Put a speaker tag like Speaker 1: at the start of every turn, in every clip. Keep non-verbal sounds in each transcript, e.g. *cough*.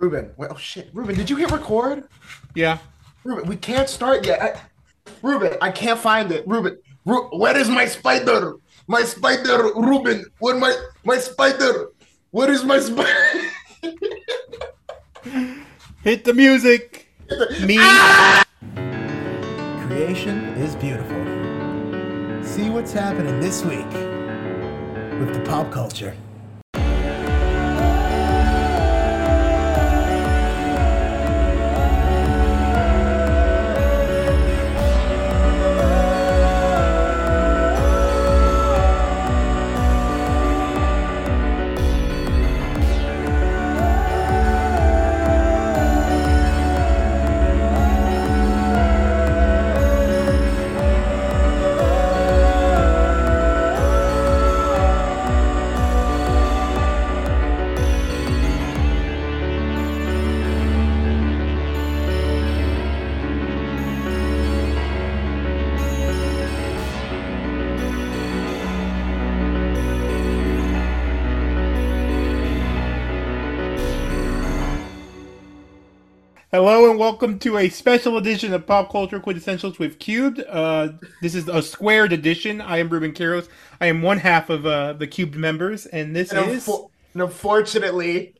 Speaker 1: Ruben, well, oh shit, Ruben, did you hit record?
Speaker 2: Yeah.
Speaker 1: Ruben, we can't start yet. I, Ruben, I can't find it. Ruben, Ru- where is my spider? My spider, Ruben. Where my my spider? Where is my spider? *laughs*
Speaker 2: Hit the music. Me. *laughs*
Speaker 3: Creation is beautiful. See what's happening this week with the pop culture.
Speaker 2: Welcome to a special edition of Pop Culture Quintessentials with Qubed. Uh, this is a squared edition. I am Ruben Quiros. I am one half of uh, the Qubed members, and this
Speaker 1: And,
Speaker 2: is.
Speaker 1: unfo- and unfortunately,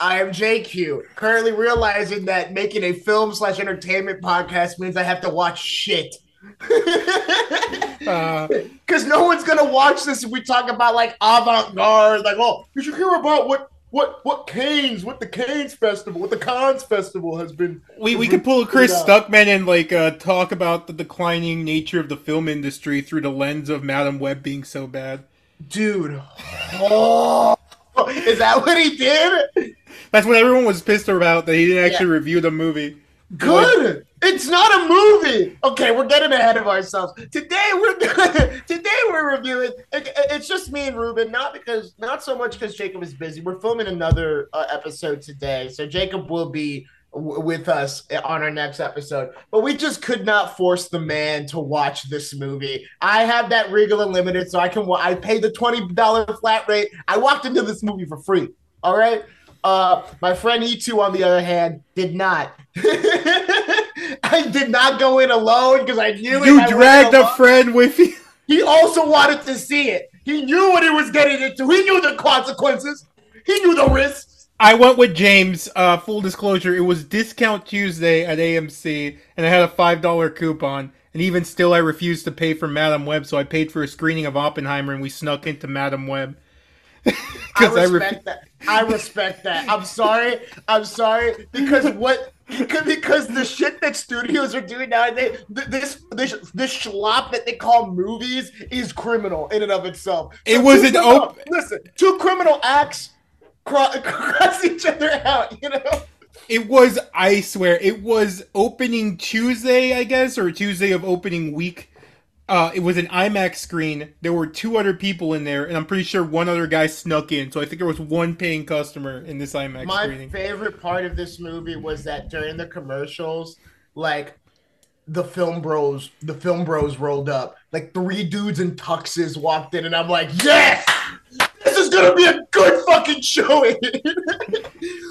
Speaker 1: I am JQ. Currently realizing that making a film slash entertainment podcast means I have to watch shit. *laughs* *laughs*
Speaker 2: Uh,
Speaker 1: Because no one's gonna watch this if we talk about like avant-garde, like, oh, did you hear about what what what Canes, what the Canes Festival, what the Cannes Festival has been?
Speaker 2: we we could pull a Chris
Speaker 1: Yeah.
Speaker 2: Stuckman and like uh, talk about the declining nature of the film industry through the lens of Madame Web being so bad.
Speaker 1: Dude. Oh, *laughs* is that what he did?
Speaker 2: That's what everyone was pissed about that he didn't actually review the movie.
Speaker 1: Good. It's not a movie. Okay, we're getting ahead of ourselves. Today we're *laughs* today we're reviewing. it- It's just me and Ruben, not because not so much because Jacob is busy. We're filming another uh, episode today, so Jacob will be w- with us on our next episode. But we just could not force the man to watch this movie. I have that Regal Unlimited, so I can. I paid the twenty dollar flat rate. I walked into this movie for free. All right. Uh, my friend E2, on the other hand, did not. *laughs* I did not go in alone because I knew
Speaker 2: You dragged a friend with you.
Speaker 1: He also wanted to see it. He knew what he was getting into. He knew the consequences. He knew the risks.
Speaker 2: I went with James. Uh, full disclosure, it was Discount Tuesday at AMC, and I had a five dollar coupon. And even still, I refused to pay for Madame Web, so I paid for a screening of Oppenheimer, and we snuck into Madame Web. *laughs*
Speaker 1: I
Speaker 2: 'Cause I
Speaker 1: respect
Speaker 2: refu-
Speaker 1: that. I respect that. I'm sorry. I'm sorry because what because, because the shit that studios are doing nowadays, th- this this this schlop that they call movies is criminal in and of itself.
Speaker 2: It was an open.
Speaker 1: listen. Two criminal acts cross, *laughs* cross each other out. You know.
Speaker 2: It was, I swear, it was opening Tuesday, I guess, or Tuesday of opening week. Uh, it was an IMAX screen. There were two other people in there, and I'm pretty sure one other guy snuck in. So I think there was one paying customer in this IMAX
Speaker 1: My
Speaker 2: screening.
Speaker 1: favorite part of this movie was that during the commercials, like the film bros, the film bros rolled up. Like three dudes in tuxes walked in, and I'm like, yes, this is gonna be a good fucking showing. *laughs*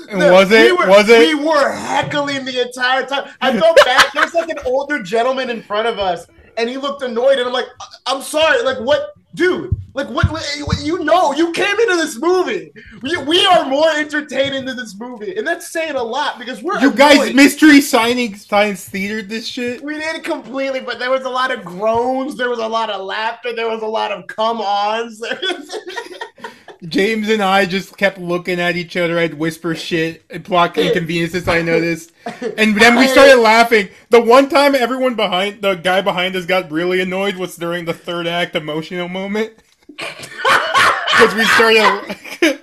Speaker 2: And was it?
Speaker 1: We were,
Speaker 2: Was it?
Speaker 1: We were heckling the entire time. I felt bad. There's like an older gentleman in front of us, and he looked annoyed, and I'm like, "I- I'm sorry. Like, what, dude? Like, what? what you know, you came into this movie. We, we are more entertaining into this movie, and that's saying a lot because we're
Speaker 2: You guys mystery signing science theater this shit?
Speaker 1: We did completely, but there was a lot of groans. There was a lot of laughter. There was a lot of come ons. *laughs*
Speaker 2: James and I just kept looking at each other. I'd whisper shit and plot inconveniences I noticed. And then we started laughing. The one time everyone behind the guy behind us got really annoyed was during the third act emotional moment. *laughs* Because we started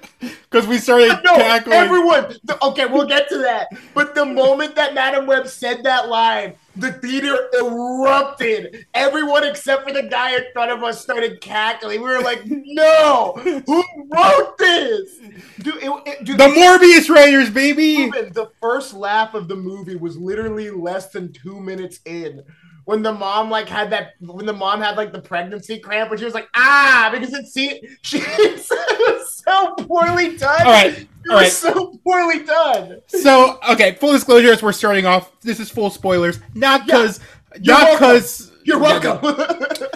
Speaker 2: because we started *laughs*
Speaker 1: No,
Speaker 2: cackling.
Speaker 1: everyone. the- okay, we'll get to that. But the moment that Madame Web said that line, the theater erupted. Everyone except for the guy in front of us started cackling. We were like, *laughs* "No, who wrote this?" Dude, it, it, dude,
Speaker 2: the Morbius writers, baby.
Speaker 1: The first laugh of the movie was literally less than two minutes in when the mom like had that when the mom had like the pregnancy cramp when she was like ah because it see *laughs* she was so poorly done.
Speaker 2: All right,
Speaker 1: It
Speaker 2: all
Speaker 1: so poorly done.
Speaker 2: So, okay, full disclosure as we're starting off, this is full spoilers. Not because,
Speaker 1: You're
Speaker 2: not because
Speaker 1: You're welcome.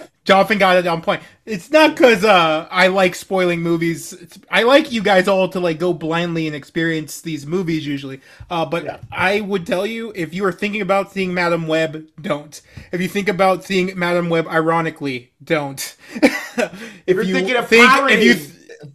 Speaker 1: *laughs*
Speaker 2: Jonathan got it on point. It's not because uh, I like spoiling movies. It's, I like you guys all to like go blindly and experience these movies usually. Uh, but
Speaker 1: Yeah.
Speaker 2: I would tell you if you are thinking about seeing Madame Web, don't. If you think about seeing Madame Web, ironically, don't. *laughs* if
Speaker 1: you're thinking of
Speaker 2: if you th-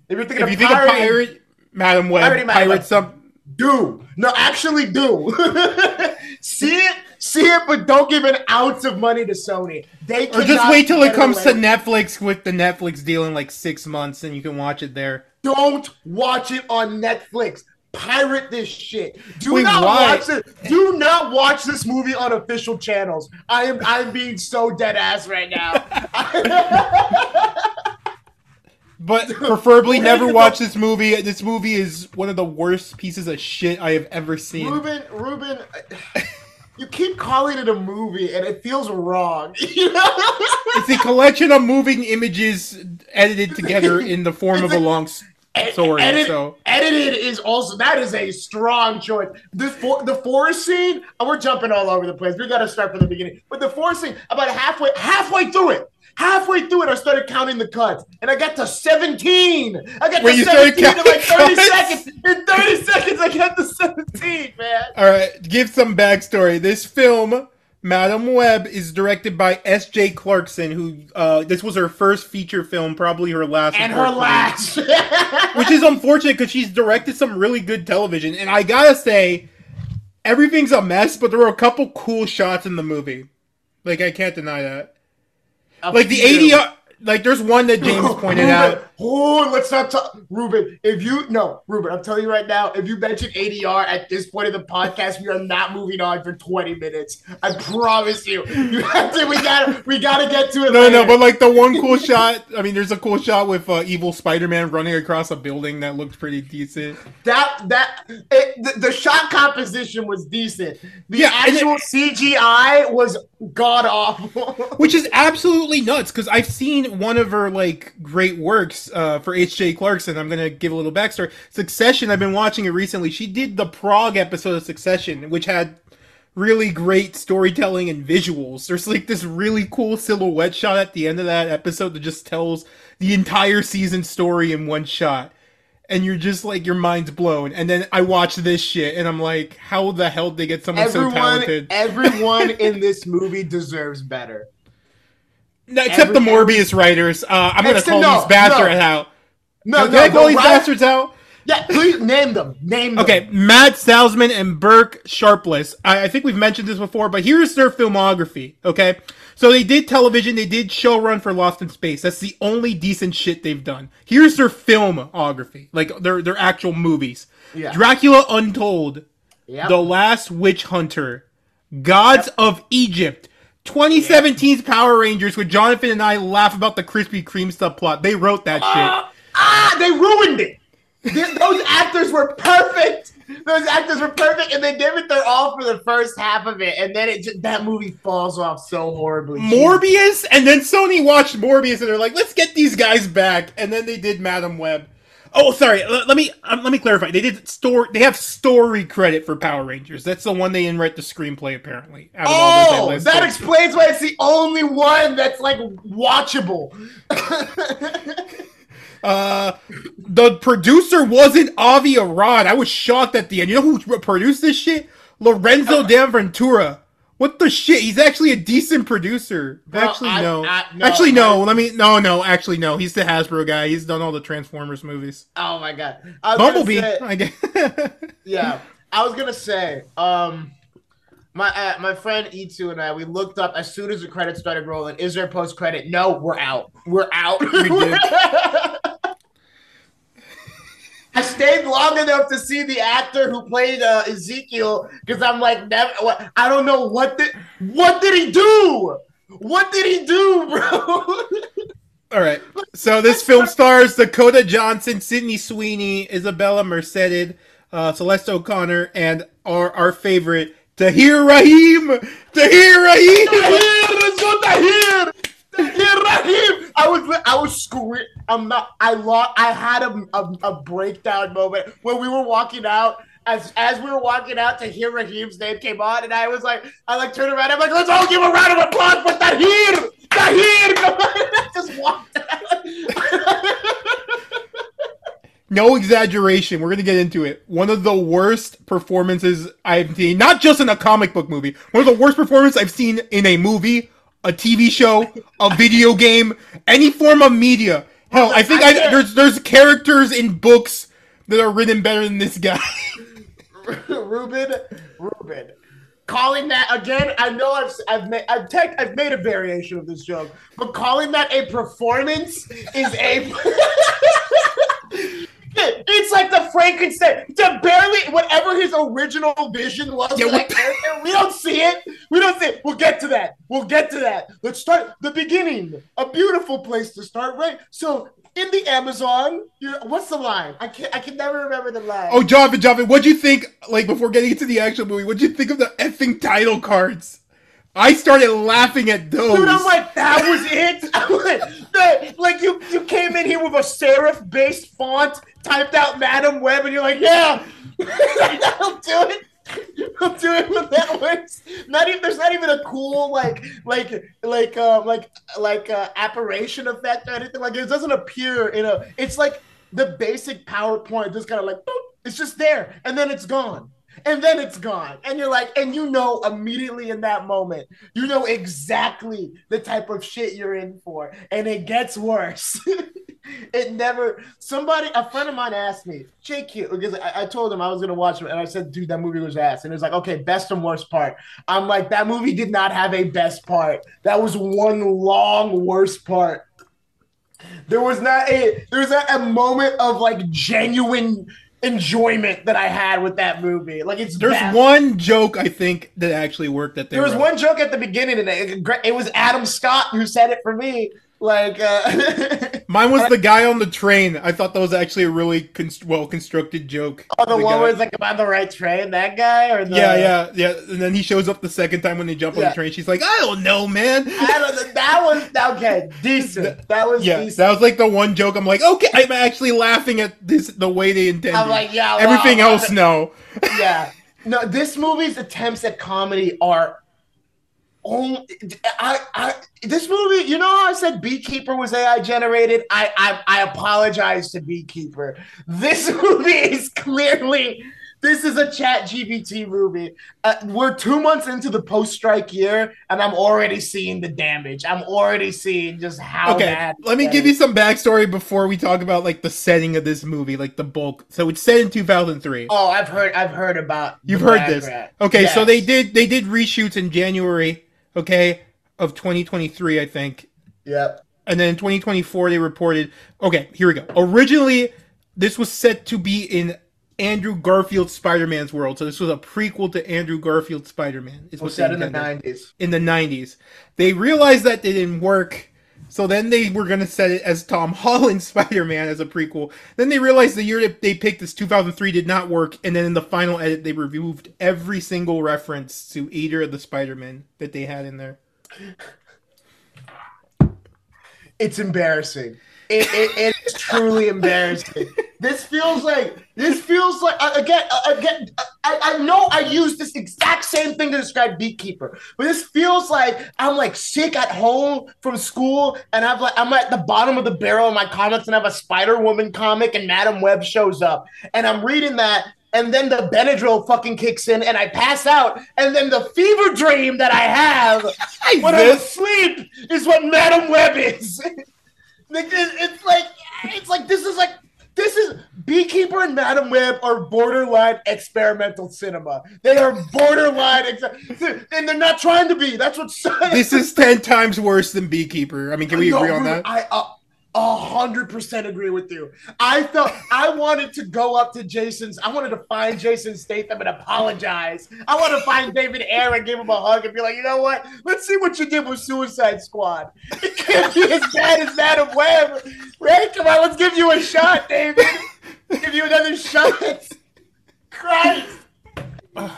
Speaker 1: if you're thinking
Speaker 2: if you think of pirate Madame Web,
Speaker 1: Madam
Speaker 2: pirate some.
Speaker 1: do no actually do *laughs* see it see it but don't give an ounce of money to sony they
Speaker 2: Or just wait till it comes to Netflix with the Netflix deal in like six months and you can watch it there.
Speaker 1: don't watch it on netflix pirate this shit do
Speaker 2: Wait,
Speaker 1: not
Speaker 2: why?
Speaker 1: watch it do not watch this movie on official channels i am i'm being so dead ass right now *laughs*
Speaker 2: But preferably never watch this movie. This movie is one of the worst pieces of shit I have ever seen.
Speaker 1: ruben ruben you keep calling it a movie and it feels wrong *laughs*
Speaker 2: It's a collection of moving images edited together in the form of a long story.
Speaker 1: Edit-
Speaker 2: So
Speaker 1: edited is also that is a strong choice. The for, the forest scene, and we're jumping all over the place. We got to start from the beginning. But the forest scene, about halfway halfway through it, halfway through it, I started counting the cuts, and I got to seventeen. I got
Speaker 2: Wait,
Speaker 1: to seventeen in like *laughs* thirty
Speaker 2: cuts?
Speaker 1: seconds. In thirty *laughs* seconds, I got to seventeen, man.
Speaker 2: All right, give some backstory. This film, Madame Web, is directed by S.J. Clarkson, who uh, this was her first feature film, probably her last.
Speaker 1: And her last. *laughs*
Speaker 2: which is unfortunate because she's directed some really good television. And I gotta say, everything's a mess, but there were a couple cool shots in the movie. Like I can't deny that. Like the ADR, like there's one that James *laughs* pointed
Speaker 1: Ruben,
Speaker 2: out.
Speaker 1: Oh, let's not talk. Ruben, if you no, Ruben, I'm telling you right now, if you mention ADR at this point of the podcast, we are not moving on for 20 minutes. I promise you. You have to. We gotta. We gotta get to it.
Speaker 2: No, no,
Speaker 1: later.
Speaker 2: but like the one cool shot. I mean, there's a cool shot with uh, evil Spider-Man running across a building that looked pretty decent.
Speaker 1: that that it, the, the shot composition was decent. The
Speaker 2: Yeah, and it-
Speaker 1: actual CGI was god awful.
Speaker 2: which is absolutely nuts because I've seen one of her like great works uh, for H.J. Clarkson. I'm gonna give a little backstory. Succession. I've been watching it recently. She did the Prague episode of Succession, which had really great storytelling and visuals. There's like this really cool silhouette shot at the end of that episode that just tells the entire season story in one shot. And you're just like your mind's blown. And then I watch this shit and I'm like, how the hell did they get someone so
Speaker 1: everyone,
Speaker 2: talented?
Speaker 1: everyone *laughs* in this movie deserves better.
Speaker 2: No, except the Morbius writers. Uh, I'm gonna call
Speaker 1: no,
Speaker 2: these bastards
Speaker 1: no.
Speaker 2: out.
Speaker 1: No,
Speaker 2: Can
Speaker 1: no,
Speaker 2: I call
Speaker 1: no,
Speaker 2: these bastards out?
Speaker 1: Yeah, please name them. Name them.
Speaker 2: Okay, Matt Sazama and Burk Sharpless. I, I think we've mentioned this before, but here's their filmography. Okay, so they did television, they did showrun for Lost in Space. That's the only decent shit they've done. Here's their filmography, like their their actual movies.
Speaker 1: Yeah.
Speaker 2: Dracula Untold,
Speaker 1: Yep.
Speaker 2: The Last Witch Hunter, Gods of Egypt. 2017's Power Rangers, where Jonathan and I laugh about the Krispy Kreme subplot. They wrote that shit.
Speaker 1: Ah, they ruined it. Those actors were perfect. Those actors were perfect, and they gave it their all for the first half of it, and then it just, that movie falls off so horribly.
Speaker 2: Morbius, and then Sony watched Morbius, and they're like, "Let's get these guys back." And then they did Madame Web. Oh, sorry. L- let me um, let me clarify. They did story. They have story credit for Power Rangers. That's the one they didn't write the screenplay. Apparently, out of all those
Speaker 1: Oh, that explains why it's the only one that's like watchable. *laughs*
Speaker 2: Uh, the producer wasn't Avi Arad. I was shocked at the end. You know who produced this shit? Lorenzo D'Aventura. What the shit? He's actually a decent producer. Actually,
Speaker 1: I-
Speaker 2: no.
Speaker 1: I- no,
Speaker 2: Actually, no.
Speaker 1: I-
Speaker 2: Let me. No, no. Actually, no. He's the Hasbro guy. He's done all the Transformers movies.
Speaker 1: oh my god, I was
Speaker 2: Bumblebee.
Speaker 1: say-
Speaker 2: I guess. *laughs*
Speaker 1: yeah, I was gonna say, um, my uh, my friend E2 and I, we looked up as soon as the credits started rolling. Is there post credit? No, we're out. We're out. *laughs*
Speaker 2: We did.
Speaker 1: I stayed long enough to see the actor who played uh, Ezekiel because I'm like, never. I don't know what did what did he do? What did he do, *laughs* bro?
Speaker 2: all right. *laughs* So this film stars Dakota Johnson, Sydney Sweeney, Isabella Merced, uh, Celeste O'Connor, and our our favorite Tahar Rahim! Tahar Rahim!
Speaker 1: Tahar, *laughs* Rahim. I was, I was screaming. I'm not. I lost. I had a, a, a breakdown moment when we were walking out. As, as we were walking out, Tahar Rahim's name came on, and I was like, I like turned around. I'm like, let's all give a round of applause for Tahar. Tahar. *laughs* I just walked out.
Speaker 2: No exaggeration. We're gonna get into it. One of the worst performances I've seen, not just in a comic book movie. One of the worst performances I've seen in a movie, a TV show, a video game, any form of media. Hell, I think I, there's there's characters in books that are written better than this guy. *laughs*
Speaker 1: Ruben, Ruben, calling that again. I know I've I've made I've, tech, I've made a variation of this joke, but calling that a performance is a. *laughs* *laughs* It's like the Frankenstein to barely whatever his original vision was
Speaker 2: Yeah,
Speaker 1: for
Speaker 2: what
Speaker 1: that
Speaker 2: the-
Speaker 1: character. We don't see it. We don't see it. We'll get to that. We'll get to that. Let's start the beginning. A beautiful place to start, right? So in the Amazon, what's the line? I can I can never remember the line.
Speaker 2: oh, Javin, Javin, what'd you think? Like before getting into the actual movie, what'd you think of the effing title cards? I started laughing at those.
Speaker 1: Dude, I'm like, that was it. *laughs* Like, the- like you, you came in here with a serif-based font, typed out Madame Web, and you're like, yeah, *laughs* I'll do it. I'll do it with that one. Not even there's not even a cool like like like uh, like like uh, apparition effect or anything like it. It doesn't appear in a. It's like the basic PowerPoint, just kind of like boop, it's just there, and then it's gone and then it's gone. And you're like, and you know immediately in that moment, you know exactly the type of shit you're in for. And it gets worse. *laughs* it never somebody a friend of mine asked me, JQ, because I, I told him I was gonna watch it, and I said, dude, that movie was ass. And it was like, okay, best and worst part. I'm like, that movie did not have a best part. That was one long worst part. There was not a there was not a moment of like genuine enjoyment that I had with that movie. Like it's
Speaker 2: There's
Speaker 1: bad.
Speaker 2: one joke I think that actually worked that
Speaker 1: There was
Speaker 2: wrote.
Speaker 1: one joke at the beginning, and it, it was Adam Scott who said it for me. Like, uh, *laughs*
Speaker 2: Mine was the guy on the train. I thought that was actually a really const- well constructed joke.
Speaker 1: oh, the, one
Speaker 2: guy-
Speaker 1: where it's like, "Am I on the right train?" That guy, or the
Speaker 2: yeah, yeah, yeah. And then he shows up the second time when they jump on the train. She's like, I don't know, man.
Speaker 1: I don't. That was okay, decent. *laughs* That was
Speaker 2: Yeah,
Speaker 1: decent.
Speaker 2: that was like the one joke. I'm like, okay, I'm actually laughing at this the way they intended.
Speaker 1: I'm like, yeah. well,
Speaker 2: Everything else, no. *laughs*
Speaker 1: yeah. No, this movie's attempts at comedy are. Oh, I, I, this movie, you know how I said Beekeeper was AI generated? I, I, I apologize to Beekeeper. This *laughs* movie is clearly, this is a ChatGPT movie. Uh, we're two months into the post strike year, and I'm already seeing the damage. I'm already seeing just how
Speaker 2: Okay,
Speaker 1: bad.
Speaker 2: let me give you some backstory before we talk about like the setting of this movie, like the bulk. So it's set in 2003.
Speaker 1: Oh, I've heard, I've heard about.
Speaker 2: You've heard this.
Speaker 1: background.
Speaker 2: Okay, so they did they did reshoots in January, okay, of 2023, I think.
Speaker 1: Yep.
Speaker 2: And then in 2024 they reported, okay, here we go. Originally, this was set to be in Andrew Garfield's Spider-Man's world. So this was a prequel to Andrew Garfield's Spider-Man. Is what
Speaker 1: Was set in the '90s.
Speaker 2: in the 90s. They realized that it didn't work. So then they were going to set it as Tom *laughs* Holland Spider-Man as a prequel. Then they realized the year they picked this 2003 did not work and then in the final edit they removed every single reference to either of the Spider-Men that they had in there.
Speaker 1: it's embarrassing. It, it, it's truly embarrassing. This feels like this feels like uh, again uh, again. I, I know I use this exact same thing to describe Beekeeper, but this feels like I'm like sick at home from school, and I've like I'm at the bottom of the barrel of my comics, and I have a Spider Woman comic, and Madame Web shows up, and I'm reading that, and then the Benadryl fucking kicks in, and I pass out, and then the fever dream that I have *laughs* when I'm asleep is what Madame Web is. *laughs* Like, it's like it's like this is like this is Beekeeper and Madame Web are borderline experimental cinema. They are borderline, ex- and they're not trying to be. That's what
Speaker 2: This is 10 times worse than Beekeeper. I mean, can we
Speaker 1: No,
Speaker 2: agree on that?
Speaker 1: I uh, a hundred percent agree with you. I felt I wanted to go up to Jason's. I wanted to find Jason Statham and apologize. I want to find David and give him a hug and be like, you know what? Let's see what you did with Suicide Squad. It can't be as bad as Madame Web, right? Come on, let's give you a shot, David. give you another shot. Christ. I,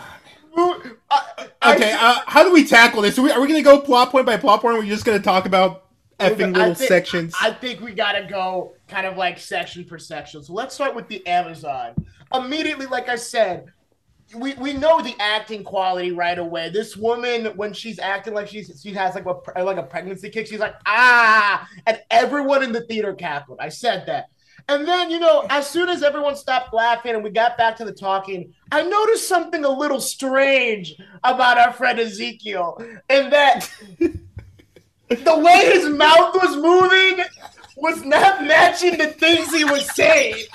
Speaker 2: Okay, uh, how do we tackle this? Are we, are we going to go plot point by plot point? Or are we just going to talk about effing
Speaker 1: I
Speaker 2: little
Speaker 1: think-
Speaker 2: sections?
Speaker 1: I think we gotta go kind of like section per section. So let's start with the Amazon. Immediately, like I said, we, we know the acting quality right away. This woman, when she's acting like she's she has like a like a pregnancy kick, she's like ah, and everyone in the theater cackled. I said that. And then, you know, as soon as everyone stopped laughing and we got back to the talking, I noticed something a little strange about our friend Ezekiel. And that *laughs* the way his mouth was moving was not matching the things he was saying.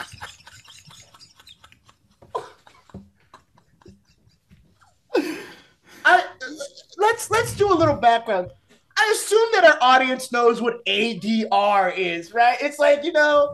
Speaker 1: I let's let's do a little background. I assume that our audience knows what ADR is, right? It's like you know,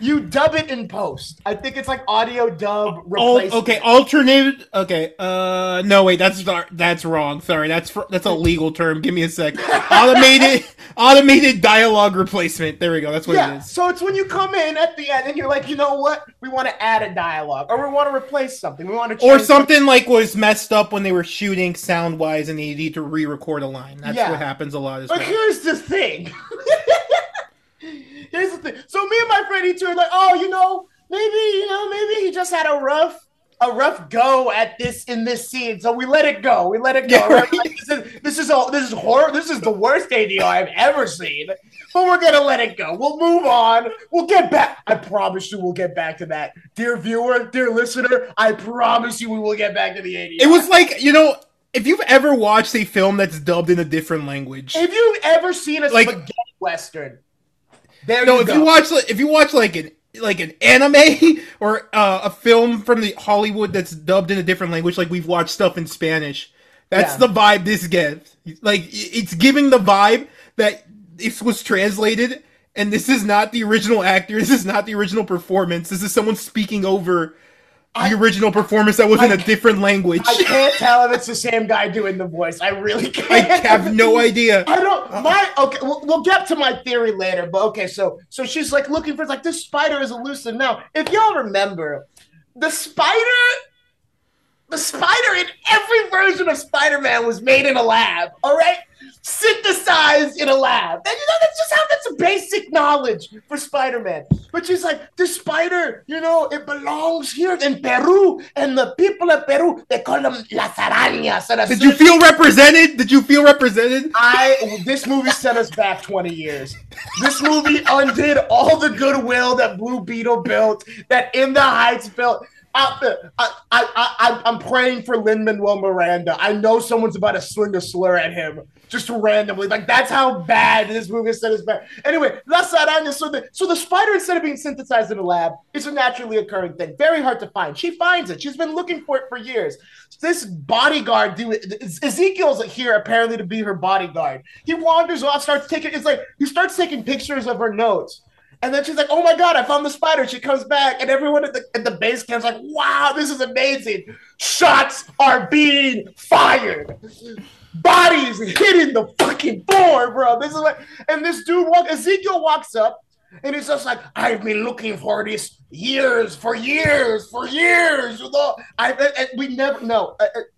Speaker 1: you dub it in post. I think it's like audio dub replacement.
Speaker 2: okay, alternated. Okay, uh, no wait, that's that's wrong. Sorry, that's fr- that's a legal term. Give me a sec. *laughs* Automated automated dialogue replacement. There we go. That's what it
Speaker 1: Yeah,
Speaker 2: is.
Speaker 1: so it's when you come in at the end and you're like, you know what? We want to add a dialogue, or we want to replace something. We want to
Speaker 2: Or something like was messed up when they were shooting sound wise and they need to re-record a line. That's
Speaker 1: Yeah.
Speaker 2: what happens a lot as
Speaker 1: But
Speaker 2: well.
Speaker 1: here's the thing. *laughs* here's the thing. So me and my friend E2 are like, oh, you know, maybe, you know, maybe he just had a rough, a rough go at this in this scene. So we let it go. We let it go.
Speaker 2: Yeah,
Speaker 1: right. Like, this is this is all this is horror. This is the worst ADR I've ever seen. But we're gonna let it go. We'll move on. We'll get back. I promise you, we'll get back to that, dear viewer, dear listener. I promise you, we will get back to the ADR.
Speaker 2: It was like you know, if you've ever watched a film that's dubbed in a different language,
Speaker 1: If you've ever seen a
Speaker 2: Like-
Speaker 1: spaghetti western, there
Speaker 2: no,
Speaker 1: you
Speaker 2: if
Speaker 1: go.
Speaker 2: you watch like, if you watch like an like an anime *laughs* or uh, a film from the Hollywood that's dubbed in a different language, like we've watched stuff in Spanish. That's
Speaker 1: Yeah.
Speaker 2: the vibe this gives. Like it's giving the vibe that this was translated, and this is not the original actor. This is not the original performance. This is someone speaking over
Speaker 1: I-
Speaker 2: the original performance that was in a different language.
Speaker 1: I can't tell if it's the same guy doing the voice. I really can't.
Speaker 2: I have no idea.
Speaker 1: I don't. Uh-uh. My okay. We'll, we'll get to my theory later, but okay. So so she's like looking for like this spider is elusive. Now, if y'all remember, the spider, the spider in every version of Spider-Man was made in a lab. All right, synthesized in a lab. And you know that's just how that's basic knowledge for Spider-Man. But she's like, the spider, you know, it belongs here in Peru, and the people of Peru they call them las arañas. And
Speaker 2: Did you feel represented? Did you feel represented?
Speaker 1: I this movie set us back 20 years. This movie undid all the goodwill that Blue Beetle built, that In the Heights built. I, I, I, I, I'm praying for Lin Manuel Miranda. I know someone's about to sling a slur at him just randomly. Like that's how bad this movie is set us bad. Anyway, Las Arañas. So the so the spider instead of being synthesized in a lab is a naturally occurring thing. Very hard to find. She finds it. She's been looking for it for years. This bodyguard, dude, Ezekiel's here apparently to be her bodyguard. He wanders off, starts taking. It's like he starts taking pictures of her notes. And then she's like, "Oh my god, I found the spider." She comes back, and everyone at the at the base camp's like, "Wow, this is amazing!" Shots are being fired, bodies hitting the fucking floor, bro. This is like, and this dude walk. Ezekiel walks up, and it's just like, "I've been looking for this years, for years, for years." You know, I and we never know.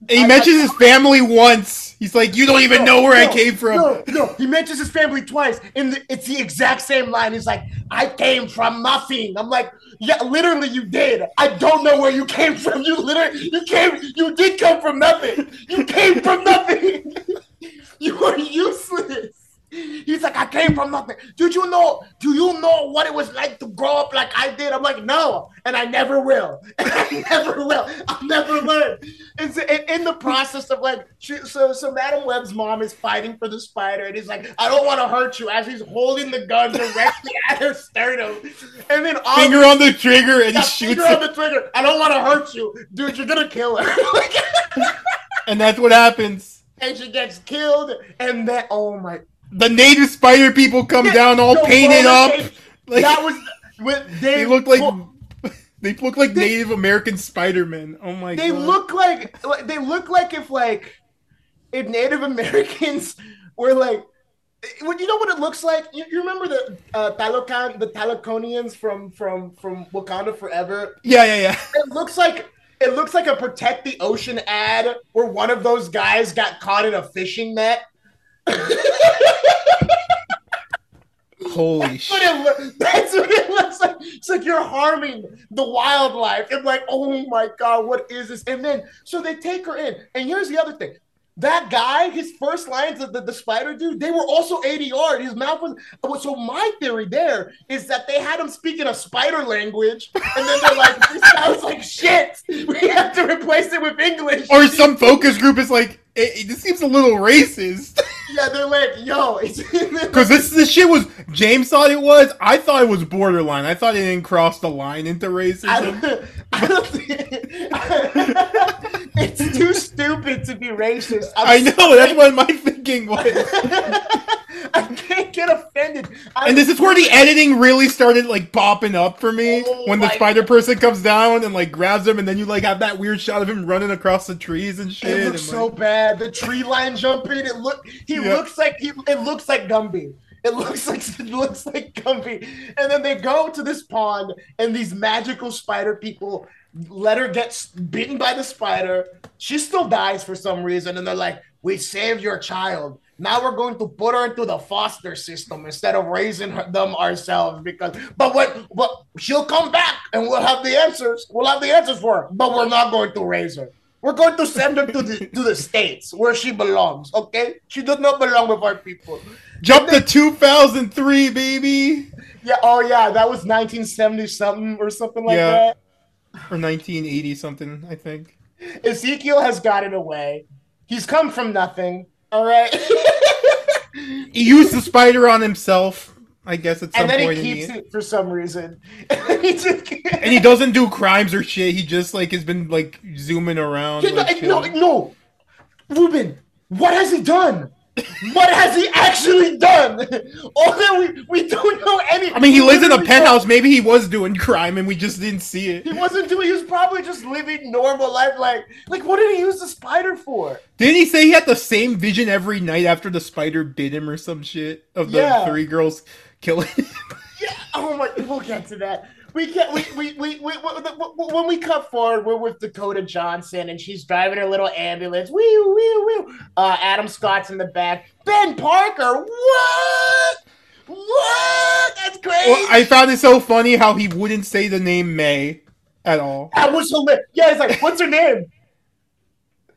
Speaker 2: He
Speaker 1: I-
Speaker 2: mentions
Speaker 1: I-
Speaker 2: his family once. He's like, "You don't even know where I came from."
Speaker 1: No, no, he mentions his family twice, and it's the exact same line. He's like, "I came from nothing." I'm like, "Yeah, literally, you did. I don't know where you came *laughs* from. You literally, you came, you did come from nothing. You came from nothing. *laughs* you were useless." He's like, I came from nothing. Did you know? Do you know what it was like to grow up like I did? I'm like, no, and I never will. *laughs* I never will. I'll never learn. It's in, in the process of like, she, so so Madame Web's mom is fighting for the spider, and he's like, I don't want to hurt you, as he's holding the gun directly at her sternum, and then
Speaker 2: Finger on the trigger, and he shoots
Speaker 1: finger on the trigger. I don't want to hurt you, dude. You're gonna kill her. *laughs* *laughs*
Speaker 2: and that's what happens.
Speaker 1: and she gets killed, and then oh my
Speaker 2: The native spider people come
Speaker 1: Yeah,
Speaker 2: down all painted up.
Speaker 1: skates.
Speaker 2: Like
Speaker 1: that was with they,
Speaker 2: they look like
Speaker 1: well, *laughs*
Speaker 2: they look like
Speaker 1: They-
Speaker 2: Native American Spider-Man. Oh my
Speaker 1: they
Speaker 2: god.
Speaker 1: look like like- they look like if like if Native *laughs* Americans were like you know what it looks like? You, you remember the uh, Talokan, the Talaconians from from from Wakanda Forever?
Speaker 2: Yeah, yeah, yeah.
Speaker 1: It looks like it looks like a protect the ocean ad where one of those guys got caught in a fishing net. *laughs*
Speaker 2: Holy
Speaker 1: That's what,
Speaker 2: shit!
Speaker 1: it loo- that's what it looks like. It's like you're harming the wildlife. And like, oh my god, what is this? And then so they take her in. And here's the other thing. That guy, his first lines of the, the spider dude, they were also ADR. His mouth was so my theory there is that they had him speaking a spider language, and then they're like, this sounds like shit. We have to replace it with English.
Speaker 2: Or some focus group is like, it, it, this seems a little racist. *laughs*
Speaker 1: yeah, they're like, yo, it's *laughs*
Speaker 2: Because this this shit was James thought it was. I thought it was borderline. I thought it didn't cross the line into
Speaker 1: I
Speaker 2: racism.
Speaker 1: don't, I don't think *laughs* it's too stupid to be racist. I'm
Speaker 2: I know that's what my thinking was. *laughs*
Speaker 1: I can't get offended. I,
Speaker 2: And this is where the editing really started like popping up for me
Speaker 1: Oh
Speaker 2: when the spider person comes down and like grabs him, and then you like have that weird shot of him running across the trees and shit.
Speaker 1: It
Speaker 2: and,
Speaker 1: looks so
Speaker 2: like-
Speaker 1: bad. The tree line jumping. It look. He
Speaker 2: Yeah.
Speaker 1: looks like he. It looks like Gumby. It *laughs* looks like it looks like Gumby. And then they go to this pond, and these magical spider people let her get bitten by the spider. She still dies for some reason, and they're like, "We saved your child. Now we're going to put her into the foster system instead of raising her, them ourselves." Because, but what? But she'll come back, and we'll have the answers. We'll have the answers for her. But we're not going to raise her. We're going to send her to the to the states where she belongs. Okay, she does not belong with our people.
Speaker 2: Jump to 2003, baby,
Speaker 1: Yeah. Oh yeah, that was 1970 something or something like
Speaker 2: Yeah.
Speaker 1: that.
Speaker 2: or 1980 something, I think.
Speaker 1: Ezekiel has gotten away. He's come from nothing. All right.
Speaker 2: He used the spider on himself, I guess, at some
Speaker 1: and then
Speaker 2: point.
Speaker 1: he keeps
Speaker 2: the-
Speaker 1: it for some reason. *laughs* he just
Speaker 2: and he doesn't do crimes or shit. He just like has been like zooming around.
Speaker 1: no,
Speaker 2: like,
Speaker 1: no,
Speaker 2: chilling.
Speaker 1: no, Ruben, what has he done? What has he actually done? *laughs* All that we we don't know any.
Speaker 2: I mean, he lives in a penthouse. Maybe he was doing crime and we just didn't see it.
Speaker 1: He wasn't doing. He was probably just living normal life. Like, like what did he use the spider for?
Speaker 2: Didn't he say he had the same vision every night after the spider bit him or some shit of the
Speaker 1: Yeah.
Speaker 2: three girls killing him? *laughs*
Speaker 1: Yeah. Oh my. We'll get to that. We can't. We we we, we, we when we cut forward, we're with Dakota Johnson, and she's driving her little ambulance. Wee wee wee. Uh, Adam Scott's in the back. Ben Parker. What? What? That's crazy.
Speaker 2: Well, I found it so funny how he wouldn't say the name May at all.
Speaker 1: That was hilarious. Yeah, he's like, what's her name?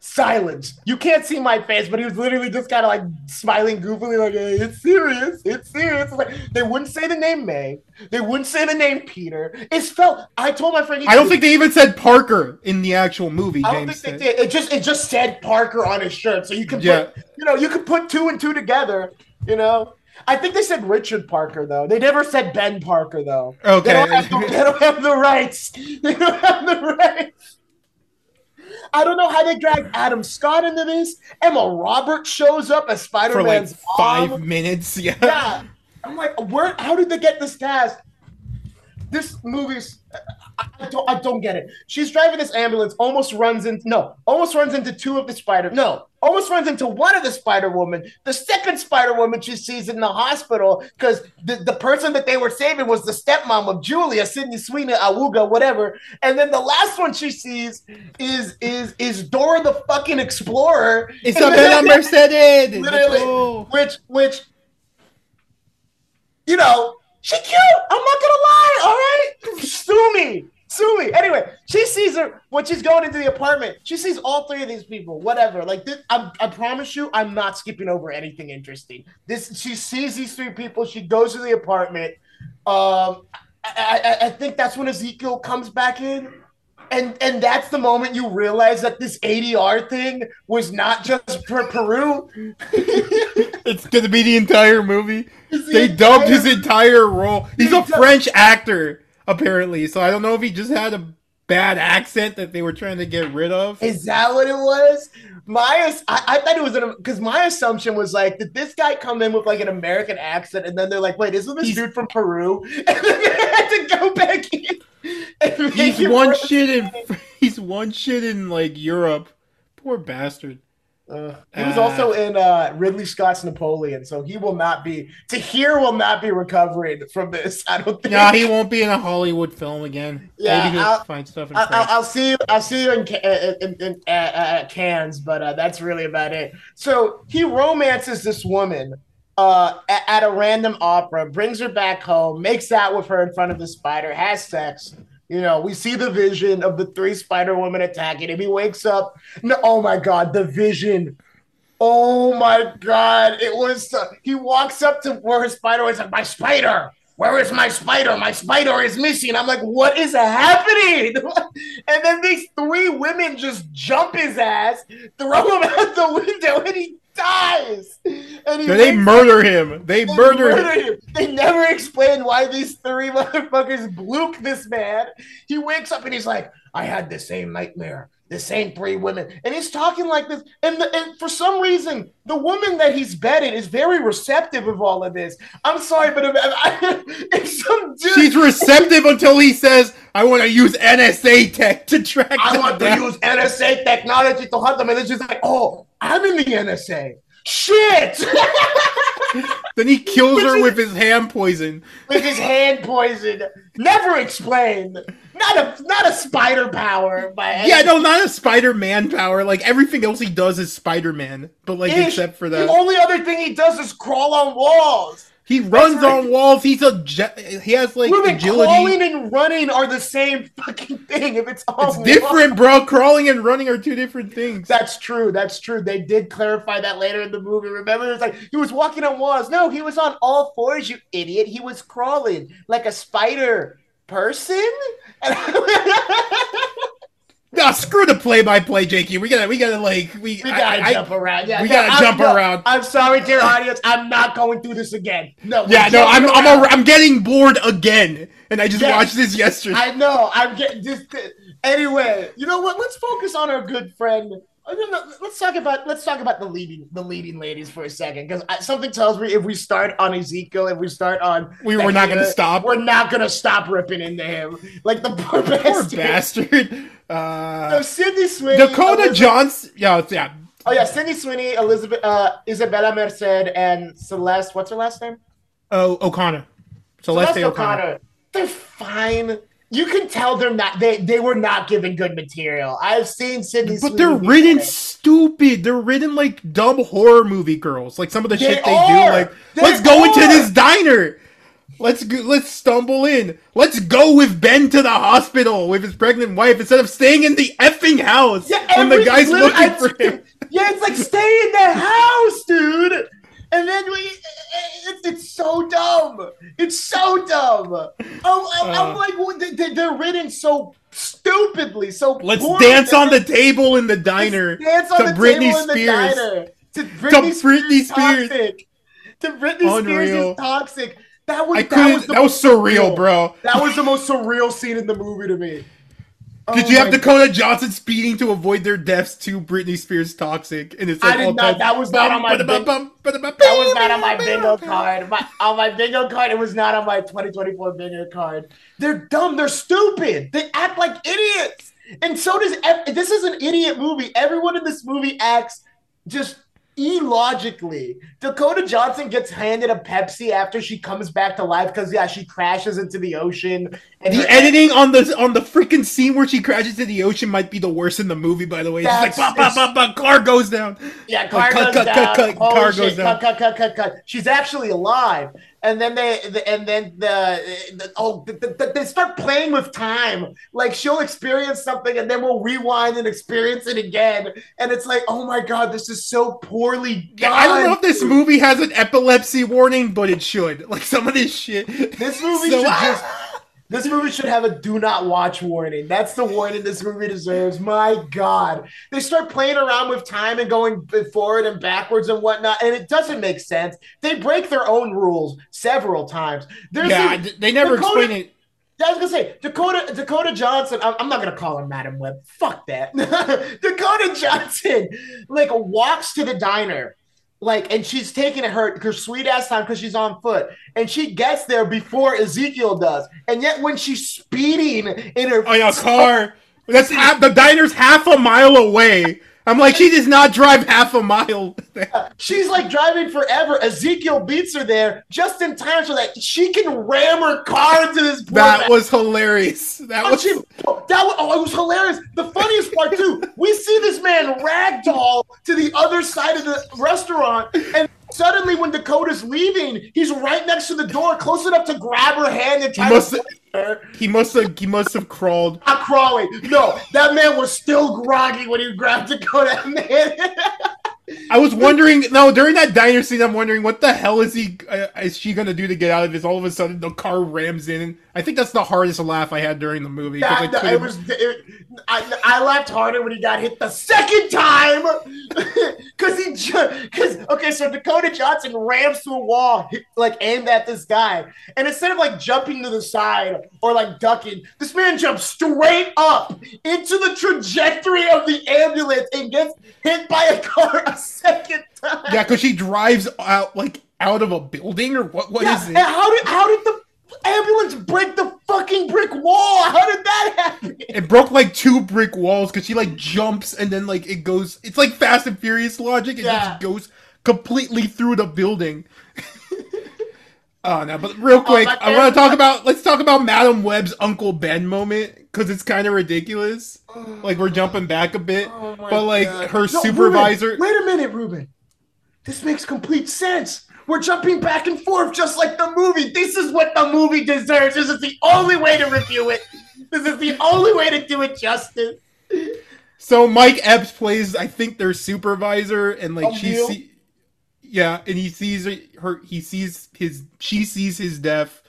Speaker 1: Silence. You can't see my face, but he was literally just kind of like smiling goofily, like, hey, it's serious. It's serious. It's like, they wouldn't say the name May. They wouldn't say the name Peter. It's felt. I told my friend.
Speaker 2: I don't think they even said Parker in the actual movie.
Speaker 1: I don't
Speaker 2: James
Speaker 1: think they did. It just it just said Parker on his shirt, so you can
Speaker 2: Yeah.
Speaker 1: put you know you could put two and two together. You know, I think they said Richard Parker though. They never said Ben Parker though. They
Speaker 2: Okay.
Speaker 1: don't have the, they don't have the rights. *laughs* They don't have the rights. I don't know how they dragged Adam Scott into this. Emma Roberts shows up as Spider
Speaker 2: For like
Speaker 1: Man's
Speaker 2: five minutes. *laughs* Yeah.
Speaker 1: yeah. I'm like, where? How did they get this cast? This movie's. I, don't. I don't get it. She's driving this ambulance. Almost runs into no. Almost runs into two of the spider. No. Almost runs into one of the Spider Woman. The second Spider Woman she sees in the hospital because the, the person that they were saving was the stepmom of Julia, Sydney Sweeney, Awuga, whatever. And then the last one she sees is is is Dora the fucking Explorer.
Speaker 2: Isabella *laughs* Mercedes.
Speaker 1: Literally.
Speaker 2: Let's
Speaker 1: which which you know she cute i'm not gonna lie all right sue me sue me anyway she sees her when she's going into the apartment. She sees all three of these people whatever. Like this I'm, i promise you i'm not skipping over anything interesting. This she sees these three people. She goes to the apartment. Um I, I, I think that's when ezekiel comes back in. And and that's the moment you realize that this ADR thing was not just for Peru. *laughs*
Speaker 2: It's gonna be the entire movie.
Speaker 1: The
Speaker 2: They dubbed his
Speaker 1: entire-
Speaker 2: entire role. He's a French actor, apparently. So I don't know if he just had a bad accent that they were trying to get rid of.
Speaker 1: Is that what it was? My, I, I thought it was because my assumption was like, did this guy come in with like an American accent, and then they're like, wait, isn't this
Speaker 2: He's-
Speaker 1: dude from Peru? *laughs* And then they had to go back in.
Speaker 2: He's one shit in *laughs* he's one shit in like Europe. Poor bastard.
Speaker 1: Uh, he was also in uh, Ridley Scott's Napoleon, so he will not be. Tahar will not be recovering from this. I don't think.
Speaker 2: No, he won't be in a Hollywood film again.
Speaker 1: Yeah,
Speaker 2: Maybe he'll
Speaker 1: I'll-
Speaker 2: find stuff in
Speaker 1: I'll, I'll, see you. I'll see you in uh, in, in, uh, uh, Cannes, but uh, that's really about it. So he romances this woman uh, at, at a random opera, brings her back home, makes out with her in front of the spider, has sex. You know, we see the vision of the three Spider Women attacking him. He wakes up. No, oh my God, the vision. Oh my God, it was. Uh, he walks up to where his spider is like, my spider. Where is my spider? My spider is missing. I'm like, what is happening? *laughs* and then these three women just jump his ass, throw him *laughs* out the window, and he dies. And he
Speaker 2: they murder him. They
Speaker 1: they
Speaker 2: murder him.
Speaker 1: murder him. They never explain why these three *laughs* motherfuckers blook this man. He wakes up and he's like, I had the same nightmare. The same three women. And he's talking like this. And, the, and for some reason, the woman that he's bedded is very receptive of all of this. I'm sorry, but if, if, *laughs* if some dude.
Speaker 2: She's receptive until he says, "I want to use NSA tech to track
Speaker 1: I want to use NSA technology to hunt them. And it's just like, oh, I'm in the NSA. Shit! *laughs*
Speaker 2: Then he kills her with his hand poison.
Speaker 1: with his hand poison. Never explained. Not a not a spider power by any-
Speaker 2: Yeah, no, not a Spider-Man power. Like everything else he does is Spider-Man, but like
Speaker 1: Ish.
Speaker 2: except for that.
Speaker 1: The only other thing he does is crawl on walls.
Speaker 2: He runs
Speaker 1: right.
Speaker 2: on walls. He's a he has like
Speaker 1: Ruben,
Speaker 2: agility.
Speaker 1: crawling and running are the same fucking thing. If it's on
Speaker 2: It's different, bro. Crawling and running are two different things.
Speaker 1: That's true. That's true. They did clarify that later in the movie. Remember, it was like he was walking on walls. No, he was on all fours. You idiot. He was crawling like a spider person. *laughs* *laughs*
Speaker 2: No, screw the play-by-play, Jakey. We gotta, we gotta like, we,
Speaker 1: We gotta
Speaker 2: I-
Speaker 1: jump around. Yeah,
Speaker 2: we
Speaker 1: no,
Speaker 2: gotta
Speaker 1: I'm-
Speaker 2: jump
Speaker 1: no,
Speaker 2: around.
Speaker 1: I'm sorry, dear audience. I'm not going through this again. No.
Speaker 2: Yeah, no, I'm, I'm, a, I'm getting bored again, and I just
Speaker 1: Yes.
Speaker 2: watched this yesterday.
Speaker 1: I know. I'm getting just anyway. You know what? Let's focus on our good friend. Know, Let's talk about let's talk about the leading the leading ladies for a second because something tells me if we start on Ezekiel, if we start on
Speaker 2: We were not gonna stop.
Speaker 1: We're not gonna stop ripping into him like the poor bastard.
Speaker 2: Poor
Speaker 1: bastard.
Speaker 2: bastard.
Speaker 1: So
Speaker 2: Uh,
Speaker 1: Sydney Sweeney,
Speaker 2: Dakota
Speaker 1: Elizabeth-
Speaker 2: Johnson. Yeah, yeah.
Speaker 1: Oh yeah, Sydney Sweeney, Elizabeth, uh, Isabella Merced, and Celeste. What's her last name?
Speaker 2: Oh, O'Connor. Celeste,
Speaker 1: Celeste
Speaker 2: O'Connor.
Speaker 1: O'Connor. They're fine. You can tell they're not. They they were not given good material. I've seen Sydney,
Speaker 2: But they're written stupid. They're written like dumb horror movie girls. Like some of the
Speaker 1: They
Speaker 2: shit they
Speaker 1: are.
Speaker 2: do. Like,
Speaker 1: They
Speaker 2: let's go into this diner. Let's go, let's stumble in. Let's go with Ben to the hospital with his pregnant wife instead of staying in the effing house
Speaker 1: Yeah,
Speaker 2: when the guy's looking
Speaker 1: I-
Speaker 2: for him. *laughs*
Speaker 1: Yeah, it's like stay in the house, dude. And then we, it's, it's so dumb. It's so dumb. Oh, I'm, I'm
Speaker 2: Uh.
Speaker 1: like, they're written so stupidly. So
Speaker 2: Let's dance on the table in the diner.
Speaker 1: Dance on
Speaker 2: to
Speaker 1: the
Speaker 2: Britney
Speaker 1: table in the
Speaker 2: Spears.
Speaker 1: diner. To Britney,
Speaker 2: Britney
Speaker 1: Spears.
Speaker 2: Spears.
Speaker 1: Toxic. To Britney Spears is toxic. That was that was
Speaker 2: That was,
Speaker 1: most
Speaker 2: surreal, bro.
Speaker 1: That was the most surreal scene in the movie to me.
Speaker 2: Did
Speaker 1: Oh
Speaker 2: you have Dakota Johnson speeding to avoid their deaths to Britney Spears toxic? And it's
Speaker 1: I did
Speaker 2: all
Speaker 1: not- that was not on my
Speaker 2: Bum,
Speaker 1: bin-
Speaker 2: bum, bum, bum,
Speaker 1: That was not on my bingo card. My, on my bingo card, it was not on my 2024 bingo card. They're dumb. They're stupid. They act like idiots. And so does this is an idiot movie. Everyone in this movie acts just illogically. Dakota Johnson gets handed a Pepsi after she comes back to life because yeah, she crashes into the ocean. And
Speaker 2: The editing on the on the freaking scene where she crashes into the ocean might be the worst in the movie. By the way, it's like bop, bop, bop, bop, car goes down.
Speaker 1: Yeah, car goes
Speaker 2: cut,
Speaker 1: down.
Speaker 2: cut, cut,
Speaker 1: Holy
Speaker 2: car goes down.
Speaker 1: Cut, cut, cut, cut, cut. She's actually alive. And then they, the, and then the, the oh, the, the, they start playing with time. Like she'll experience something, and then we'll rewind and experience it again. And it's like, oh my god, this is so poorly done.
Speaker 2: I don't know if this movie has an epilepsy warning, but it should. Like some of this shit.
Speaker 1: This movie
Speaker 2: So-
Speaker 1: should just. This movie should have a do not watch warning. That's the warning this movie deserves. My God. They start playing around with time and going forward and backwards and whatnot, and it doesn't make sense. They break their own rules several times. There's
Speaker 2: yeah,
Speaker 1: a-
Speaker 2: they never
Speaker 1: Dakota-
Speaker 2: explain it.
Speaker 1: I was gonna say Dakota Dakota Johnson. I'm, I'm not gonna call her Madame Web. Fuck that. *laughs* Dakota Johnson like walks to the diner, like, and she's taking it her her sweet ass time because she's on foot, and she gets there before Ezekiel does, and yet when she's speeding in her
Speaker 2: Oh yeah, *laughs* car. That's half, the diner's half a mile away, I'm like, she does not drive half a mile.
Speaker 1: She's like driving forever. Ezekiel beats her there just in time so that she can ram her car into this.
Speaker 2: that
Speaker 1: man.
Speaker 2: was hilarious. That
Speaker 1: Oh,
Speaker 2: was
Speaker 1: she- *laughs* that was, oh, it was hilarious. The funniest part too, we see this man ragdoll to the other side of the restaurant, and suddenly when Dakota's leaving, he's right next to the door, close enough to grab her hand and try
Speaker 2: must
Speaker 1: to her. *laughs*
Speaker 2: he must have he must have crawled.
Speaker 1: Not crawling. No, that man was still groggy when he grabbed Dakota. Man,
Speaker 2: I was wondering. No, during that diner scene, I'm wondering what the hell is he uh, is she gonna do to get out of this? All of a sudden, the car rams in. I think that's the hardest laugh I had during the movie.
Speaker 1: that, it was. It, I, I laughed harder when he got hit the second time *laughs* because he because okay, so Dakota Johnson rams through a wall like aimed at this guy, and instead of like jumping to the side or like ducking, this man jumps straight up into the trajectory of the ambulance and gets hit by a car a second time.
Speaker 2: yeah, because she drives out like out of a building or what? What is
Speaker 1: Yeah,
Speaker 2: it?
Speaker 1: how did how did the ambulance break the fucking brick wall? *laughs* How did that happen?
Speaker 2: It broke like two brick walls because she like jumps and then like it goes. It's like Fast and Furious logic. It
Speaker 1: Yeah.
Speaker 2: just goes completely through the building. *laughs* oh no! But real oh, quick,
Speaker 1: my
Speaker 2: I want to talk about. Let's talk about Madame Web's Uncle Ben moment because it's kind of ridiculous. Like we're jumping back a bit,
Speaker 1: Oh
Speaker 2: but like
Speaker 1: God.
Speaker 2: her
Speaker 1: No,
Speaker 2: supervisor.
Speaker 1: Ruben, wait a minute, Ruben. This makes complete sense. We're jumping back and forth just like the movie. This is what the movie deserves. This is the only way to review it. This is the only way to do it justice.
Speaker 2: So Mike Epps plays, I think, their supervisor, and like she see, yeah, and he sees her. He sees his. She sees his death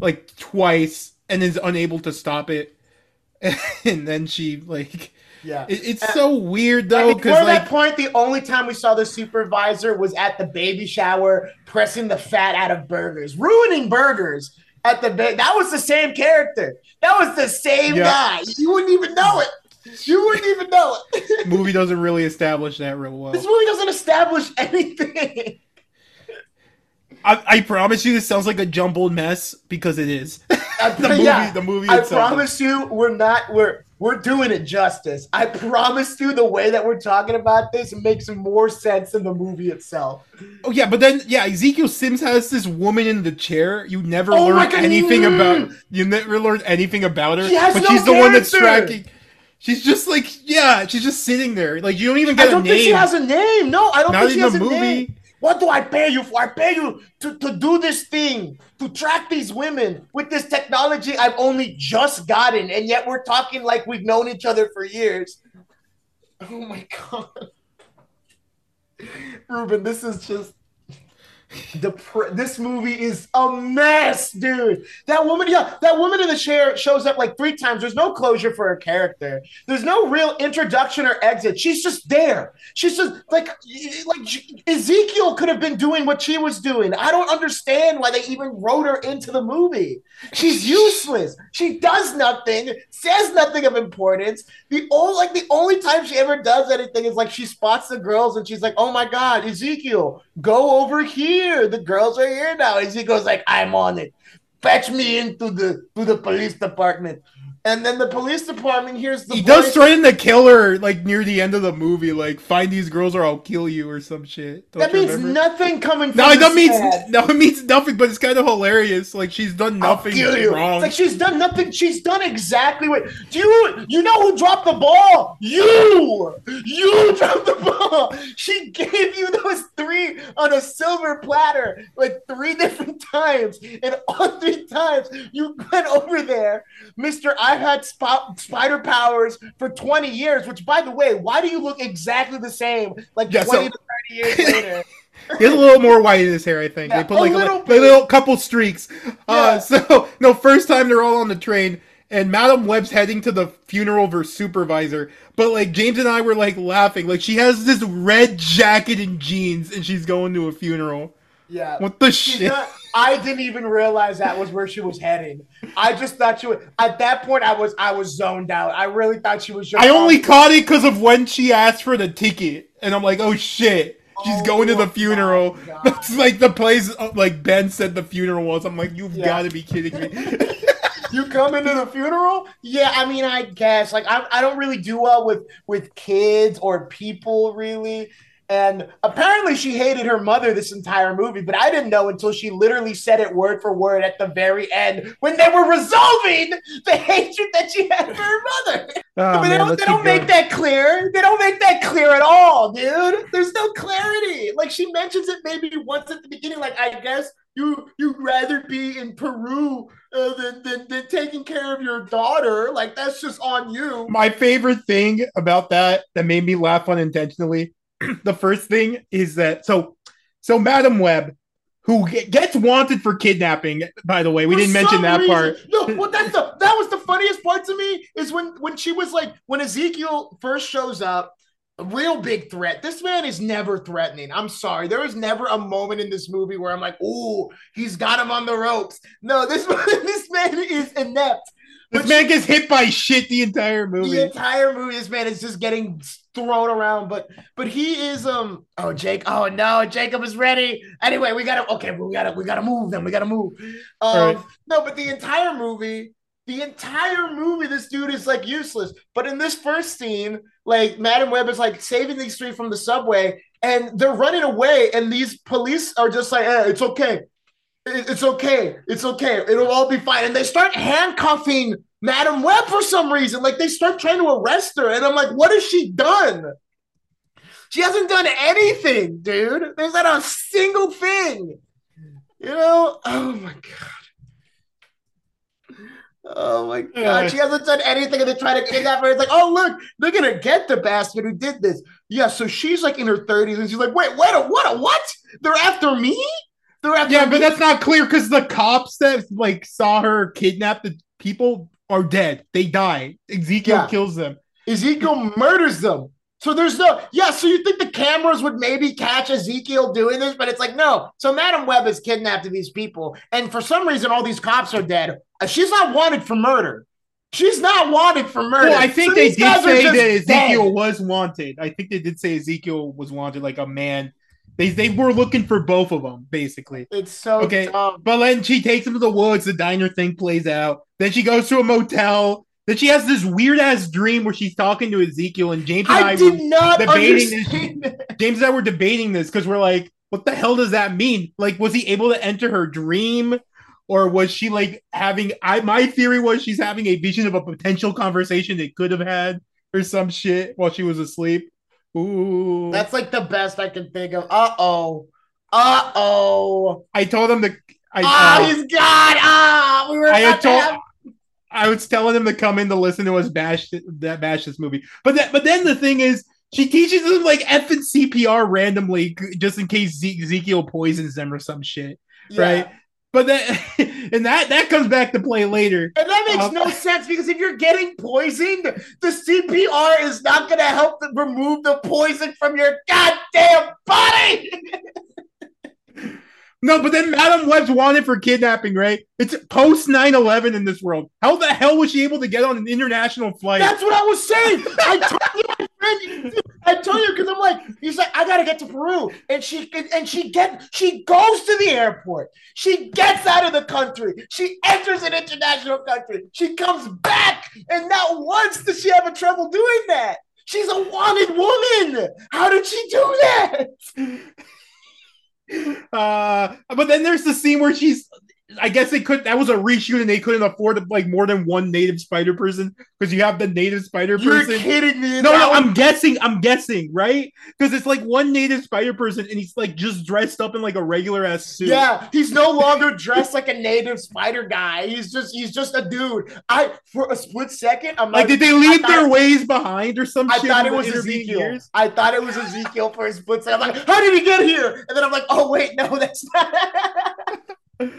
Speaker 2: like twice, and is unable to stop it. *laughs* And then she like,
Speaker 1: Yeah.
Speaker 2: it, it's
Speaker 1: Uh,
Speaker 2: so weird though,
Speaker 1: before
Speaker 2: because
Speaker 1: that
Speaker 2: like,
Speaker 1: point, the only time we saw the supervisor was at the baby shower, pressing the fat out of burgers, ruining burgers at the ba- That was the same character. That was the same
Speaker 2: Yeah.
Speaker 1: guy. You wouldn't even know it. You wouldn't even know it. *laughs*
Speaker 2: movie doesn't really establish that real well.
Speaker 1: This movie doesn't establish anything.
Speaker 2: I, I promise you, this sounds like a jumbled mess because it is.
Speaker 1: I- *laughs*
Speaker 2: the uh, movie,
Speaker 1: yeah,
Speaker 2: the movie
Speaker 1: I promise you, we're not. We're we're doing it justice. I promise you, the way that we're talking about this makes more sense than the movie itself.
Speaker 2: Oh yeah, but then yeah, Ezekiel Sims has this woman in the chair. You never
Speaker 1: Oh
Speaker 2: learn anything about. You never learn anything about her.
Speaker 1: She has
Speaker 2: but
Speaker 1: no
Speaker 2: she's the one that's tracking. She's just like yeah, she's just sitting there. Like you don't even get a
Speaker 1: don't think she has a name. No, I don't
Speaker 2: Not
Speaker 1: think she has a
Speaker 2: movie.
Speaker 1: name. What do I pay you for? I pay you to, to do this thing, to track these women with this technology I've only just gotten, and yet we're talking like we've known each other for years. Oh my god. *laughs* Ruben, this is just the pr- this movie is a mess, dude. That woman, yeah, that woman in the chair shows up like three times. There's no closure for her character. There's no real introduction or exit. She's just there. She's just like like Ezekiel could have been doing what she was doing. I don't understand why they even wrote her into the movie. She's useless. She does nothing, says nothing of importance. The only like the only time she ever does anything is like she spots the girls and she's like, "Oh my god, Ezekiel, go over here. The girls are here now." Ezekiel's like, "I'm on it. Fetch me into the to the police department." And then the police department hears the
Speaker 2: he does threaten to kill her like near the end of the movie. Like find these girls or I'll kill you or some shit. Don't
Speaker 1: That means
Speaker 2: remember?
Speaker 1: nothing coming from
Speaker 2: No, that means
Speaker 1: ad. *laughs*
Speaker 2: no, it means nothing. But it's kind of hilarious. Like she's done nothing wrong.
Speaker 1: Like she's done nothing. She's done exactly what. Do you you know who dropped the ball? You. You *laughs* dropped the ball. She gave you those three on a silver platter, like three *laughs* different times, and all three times you went over there, Mister. I've had sp- spider powers for twenty years. Which, by the way, why do you look exactly the same, like
Speaker 2: Yeah, so-
Speaker 1: twenty to thirty years *laughs* later?
Speaker 2: He has a little more white in his hair, I think.
Speaker 1: Yeah,
Speaker 2: they put
Speaker 1: a
Speaker 2: like a,
Speaker 1: little
Speaker 2: little,
Speaker 1: bit.
Speaker 2: little couple streaks.
Speaker 1: Yeah.
Speaker 2: Uh, *laughs* so no, first time they're all on the train, and Madame Web's heading to the funeral of her supervisor. But like James and I were like laughing, like she has this red jacket and jeans, and she's going to a funeral.
Speaker 1: Yeah.
Speaker 2: What the
Speaker 1: She's
Speaker 2: shit?
Speaker 1: not- I didn't even realize that was where she was heading. I just thought she was. At that point, I was I was zoned out. I really thought she was.
Speaker 2: I only caught it because of when she asked for the ticket, and I'm like, oh shit. She's
Speaker 1: Oh
Speaker 2: going to the funeral.
Speaker 1: God. *laughs*
Speaker 2: That's like the place, uh, like Ben said the funeral was. I'm like, you've
Speaker 1: Yeah.
Speaker 2: got to be kidding me. *laughs*
Speaker 1: You coming to the funeral? Yeah, I mean, I guess. Like, I, I don't really do well with with kids or people, really. And apparently, she hated her mother this entire movie, but I didn't know until she literally said it word for word at the very end when they were resolving the hatred that she had for her mother.
Speaker 2: Oh,
Speaker 1: but they
Speaker 2: man,
Speaker 1: don't, they don't make that clear. They don't make that clear at all, dude. There's no clarity. Like she mentions it maybe once at the beginning. Like I guess you you'd rather be in Peru uh, than, than than taking care of your daughter. Like that's just on you.
Speaker 2: My favorite thing about that that made me laugh unintentionally. *clears throat* the first thing is that so so Madame Web, who gets wanted for kidnapping. By the way, we
Speaker 1: For
Speaker 2: didn't mention that
Speaker 1: reason-
Speaker 2: part.
Speaker 1: No, well, that's the that was the funniest part to me is when when she was like when Ezekiel first shows up, a real big threat. This man is never threatening. I'm sorry, there was never a moment in this movie where I'm like, "Ooh, he's got him on the ropes." No, this *laughs* this man is inept.
Speaker 2: This man gets hit by shit the entire movie.
Speaker 1: the entire movie, this man is just getting thrown around. But but he is um oh Jake oh no Jacob is ready. Anyway, we gotta okay we gotta we gotta move them. We gotta move. Um
Speaker 2: right.
Speaker 1: no, but the entire movie, the entire movie, this dude is like useless. But in this first scene, like Madame Web is like saving these three from the subway, and they're running away, and these police are just like, eh, it's okay. It- It's okay. It's okay. It'll all be fine. And they start handcuffing Madame Web for some reason. Like they start trying to arrest her. And I'm like, what has she done? She hasn't done anything, dude. There's not a single thing. You know? Oh my God. Oh my God. She hasn't done anything. And they try to kidnap her. It's like, oh, look, they're going to get the bastard who did this. Yeah. So she's like in her 30s and she's like, wait, what? A, what? A, what? They're after me? They're
Speaker 2: Yeah,
Speaker 1: me?
Speaker 2: but that's not clear because the cops that like saw her kidnap the people are dead. They die. Ezekiel
Speaker 1: Yeah.
Speaker 2: kills them.
Speaker 1: Ezekiel murders them. So there's no, yeah. So you think the cameras would maybe catch Ezekiel doing this, but it's like, no. So Madame Web has kidnapped these people. And for some reason, all these cops are dead. Uh, She's not wanted for murder. She's not wanted for murder.
Speaker 2: Well, I think
Speaker 1: So
Speaker 2: they did say that Ezekiel
Speaker 1: dead.
Speaker 2: was wanted. I think they did say Ezekiel was wanted, like a man. They they were looking for both of them, basically.
Speaker 1: It's so
Speaker 2: Okay.
Speaker 1: dumb.
Speaker 2: But then she takes him to the woods. The diner thing plays out. Then she goes to a motel. Then she has this weird ass dream where she's talking to Ezekiel and James and I,
Speaker 1: I
Speaker 2: were,
Speaker 1: did not
Speaker 2: debating this-
Speaker 1: understand. *laughs*
Speaker 2: James and I were debating this because we're like, what the hell does that mean? Like, was he able to enter her dream? Or was she like having I my theory was she's having a vision of a potential conversation they could have had or some shit while she was asleep. Ooh.
Speaker 1: That's like the best I can think of. Uh oh. Uh oh.
Speaker 2: I told him to I
Speaker 1: Ah,
Speaker 2: uh,
Speaker 1: he's gone. Ah, we were
Speaker 2: I had
Speaker 1: about to
Speaker 2: told
Speaker 1: have
Speaker 2: I was telling him to come in to listen to us bash that bash this movie. But that but then the thing is she teaches them like F and CPR randomly just in case Ze- Ezekiel poisons them or some shit.
Speaker 1: Yeah.
Speaker 2: right? But that *laughs* and that that comes back to play later.
Speaker 1: And that makes
Speaker 2: Um,
Speaker 1: no *laughs* sense because if you're getting poisoned, the CPR is not going to help remove the poison from your goddamn body. *laughs*
Speaker 2: No, but then Madame Web's wanted for kidnapping, right? It's post 9-11 in this world. How the hell was she able to get on an international flight?
Speaker 1: That's what I was saying. I told you, my I told you because I'm like, he's like, I gotta get to Peru, and she and she get she goes to the airport. She gets out of the country. She enters an international country. She comes back, and not once does she have a trouble doing that. She's a wanted woman. How did she do that? *laughs*
Speaker 2: Uh, but then there's the scene where she's. I guess they could. That was a reshoot, and they couldn't afford like more than one native spider person because you have the native spider
Speaker 1: You're
Speaker 2: person.
Speaker 1: kidding me.
Speaker 2: No, no, I'm guessing. I'm guessing, right? Because it's like one native spider person, and he's like just dressed up in like a regular ass suit.
Speaker 1: Yeah, he's no longer dressed like a native spider guy. He's just he's just a dude. I for a split second, I'm
Speaker 2: Like,
Speaker 1: not-
Speaker 2: did they leave their
Speaker 1: thought-
Speaker 2: ways behind or some
Speaker 1: I thought it was Ezekiel.
Speaker 2: years?
Speaker 1: I thought it was Ezekiel for a split second. I'm like, how did he get here? And then I'm like, oh wait, no, that's not. *laughs*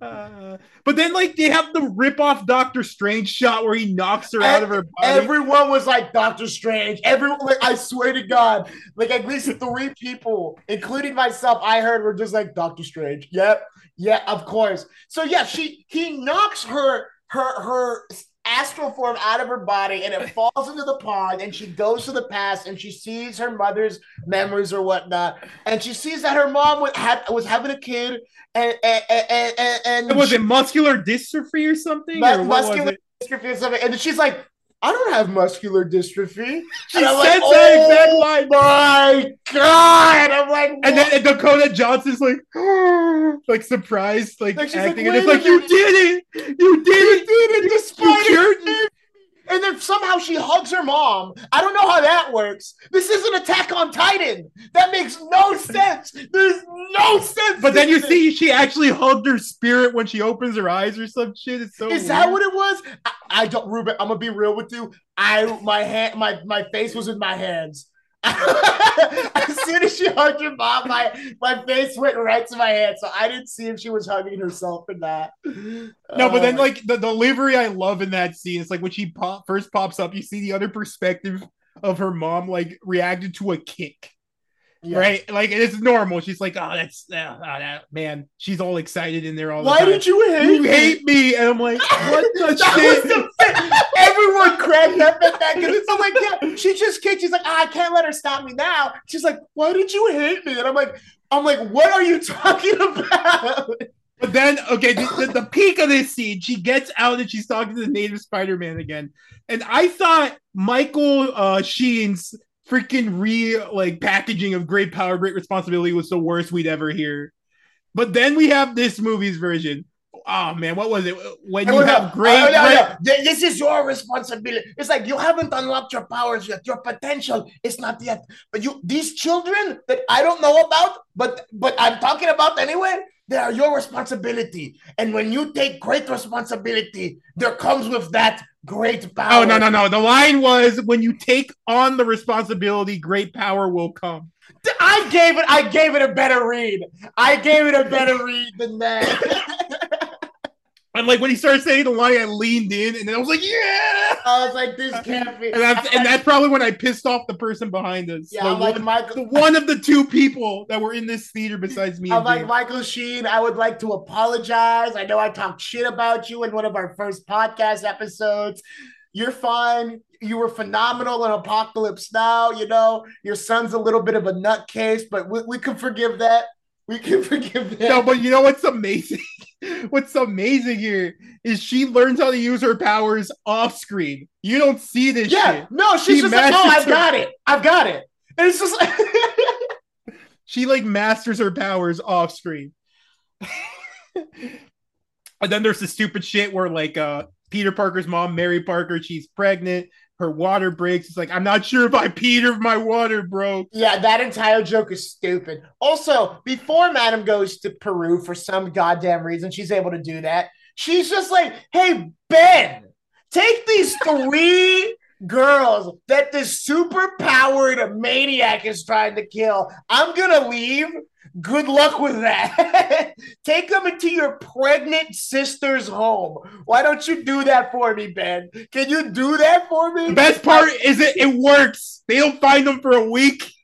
Speaker 2: But then, like, they have the rip off Doctor Strange shot where he knocks her out of her body.
Speaker 1: Everyone was like Doctor Strange. Everyone, like, I swear to God, like at least three people, including myself, I heard were just like Doctor Strange. Yep, yeah, of course. So yeah, she he knocks her her her astral form out of her body and it *laughs* falls into the pond and she goes to the past and she sees her mother's memories or whatnot. And she sees that her mom was, had, was having a kid and and and, and,
Speaker 2: and was it muscular dystrophy or something or
Speaker 1: muscular dystrophy or something. And she's like I don't have muscular dystrophy.
Speaker 2: She said like, that oh, exact line.
Speaker 1: My God, I'm like, what?
Speaker 2: and then Dakota Johnson's like, *gasps* like surprised, like, like acting, like, and it's like, you did it, you did it,
Speaker 1: you did it, despite it. And then somehow she hugs her mom. I don't know how that works. This isn't Attack on Titan. That makes no sense. There's no sense.
Speaker 2: But then you this. see she actually hugged her spirit when she opens her eyes or some shit. It's so.
Speaker 1: Is
Speaker 2: weird.
Speaker 1: that what it was? I, I don't, Ruben. I'm gonna be real with you. I my hand, my my face was in my hands. *laughs* as soon as she hugged her mom, my my face went right to my hand. So I didn't see if she was hugging herself or not.
Speaker 2: No, but then uh, like the delivery I love in that scene. It's like when she pop, first pops up, you see the other perspective of her mom like reacted to a kick. Yeah. Right, like it's normal. She's like, "Oh, that's uh, oh, that man." She's all excited in there all
Speaker 1: Why
Speaker 2: the time.
Speaker 1: did you hate
Speaker 2: you
Speaker 1: me?
Speaker 2: hate me? And I'm like, "What the *laughs* shit?"
Speaker 1: The, up at that because I'm like, "Yeah." She just kicked. She's like, oh, "I can't let her stop me now." She's like, "Why did you hate me?" And I'm like, "I'm like, what are you *laughs* talking about?"
Speaker 2: But then, okay, the, the, the, peak of this scene, she gets out and she's talking to the native Spider-Man again. And I thought Michael uh, Sheen's freaking re like packaging of great power, great responsibility was the worst we'd ever hear. But then we have this movie's version. Oh man, what was it? When you have great, oh, no,
Speaker 1: no. this is your responsibility. It's like you haven't unlocked your powers yet. Your potential is not yet. But you, these children that I don't know about, but but I'm talking about anyway. They are your responsibility. And when you take great responsibility, there comes with that great power.
Speaker 2: Oh, no, no, no. The line was when you take on the responsibility, great power will come.
Speaker 1: I gave it, I gave it a better read. I gave it a better read than that. *laughs*
Speaker 2: And like when he started saying the line, I leaned in, and then I was like, "Yeah!"
Speaker 1: I was like, "This *laughs* can't be."
Speaker 2: And that's and that's probably when I pissed off the person behind us.
Speaker 1: Yeah, I'm like
Speaker 2: one,
Speaker 1: Michael,
Speaker 2: the one of the two people that were in this theater besides me.
Speaker 1: I'm like Dave. Michael Sheen. I would like to apologize. I know I talked shit about you in one of our first podcast episodes. You're fine. You were phenomenal in Apocalypse Now. You know your son's a little bit of a nutcase, but we, we can forgive that. We can *laughs* forgive that.
Speaker 2: No, but you know what's amazing? *laughs* what's amazing here is she learns how to use her powers off screen. You don't see this yeah, shit.
Speaker 1: No, she's she just like, oh, I've her- got it. I've got it. And *laughs* it's just like
Speaker 2: she like masters her powers off screen. and then there's the stupid shit where like uh Peter Parker's mom, Mary Parker, she's pregnant her water breaks. It's like, I'm not sure if I peed or if my water broke.
Speaker 1: Yeah, that entire joke is stupid. Also, before Madam goes to Peru for some goddamn reason, she's able to do that. She's just like, hey, Ben, take these three *laughs* girls that this super powered maniac is trying to kill. I'm gonna leave Good luck with that. *laughs* Take them into your pregnant sister's home. Why don't you do that for me, Ben? Can you do that for me?
Speaker 2: The best part is it it works. They don't find them for a week. *laughs*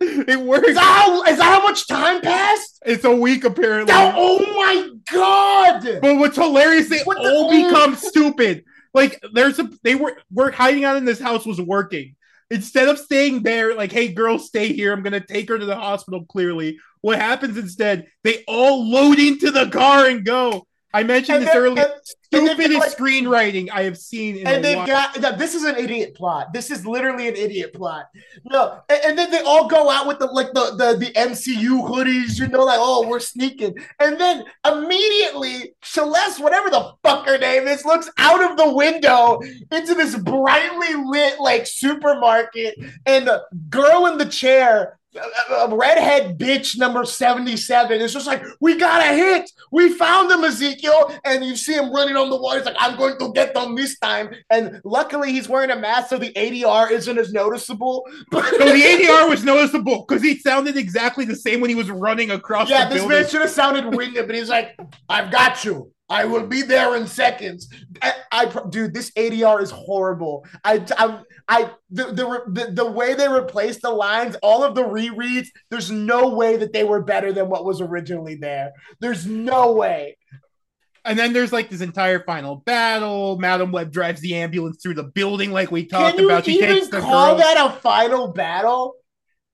Speaker 2: It works. Is
Speaker 1: that how, is that how much time passed?
Speaker 2: It's a week apparently.
Speaker 1: Now, oh my god!
Speaker 2: But what's hilarious, they what all the- become stupid. Like there's a they were work hiding out in this house was working. Instead of staying there, like, hey, girl, stay here. I'm gonna take her to the hospital. Clearly, what happens instead? They all load into the car and go. I mentioned this earlier. Stupidest like, screenwriting I have seen.
Speaker 1: and they've got no, this is an idiot plot. This is literally an idiot plot. No, and, and, then they all go out with the like the, the the MCU hoodies, you know, like oh we're sneaking, and then immediately Celeste, whatever the fuck her name is, looks out of the window into this brightly lit like supermarket, and the girl in the chair redhead bitch number 77 it's just like we got a hit. We found them ezekiel. And you see him running on the wall he's like i'm going to get them this time. And luckily he's wearing a mask so the adr isn't as noticeable. *laughs*
Speaker 2: But so the adr was noticeable because he sounded exactly the same when he was running across
Speaker 1: yeah this building. man should have sounded winged but he's like i've got you I will be there in seconds. I, I dude, this ADR is horrible. I, I, I the, the, the the way they replaced the lines, all of the rereads. There's no way that they were better than what was originally there. There's no way.
Speaker 2: and then there's like this entire final battle. Madame Web drives the ambulance through the building, like we talked
Speaker 1: Can you
Speaker 2: about. She
Speaker 1: even
Speaker 2: takes the
Speaker 1: call that a final battle?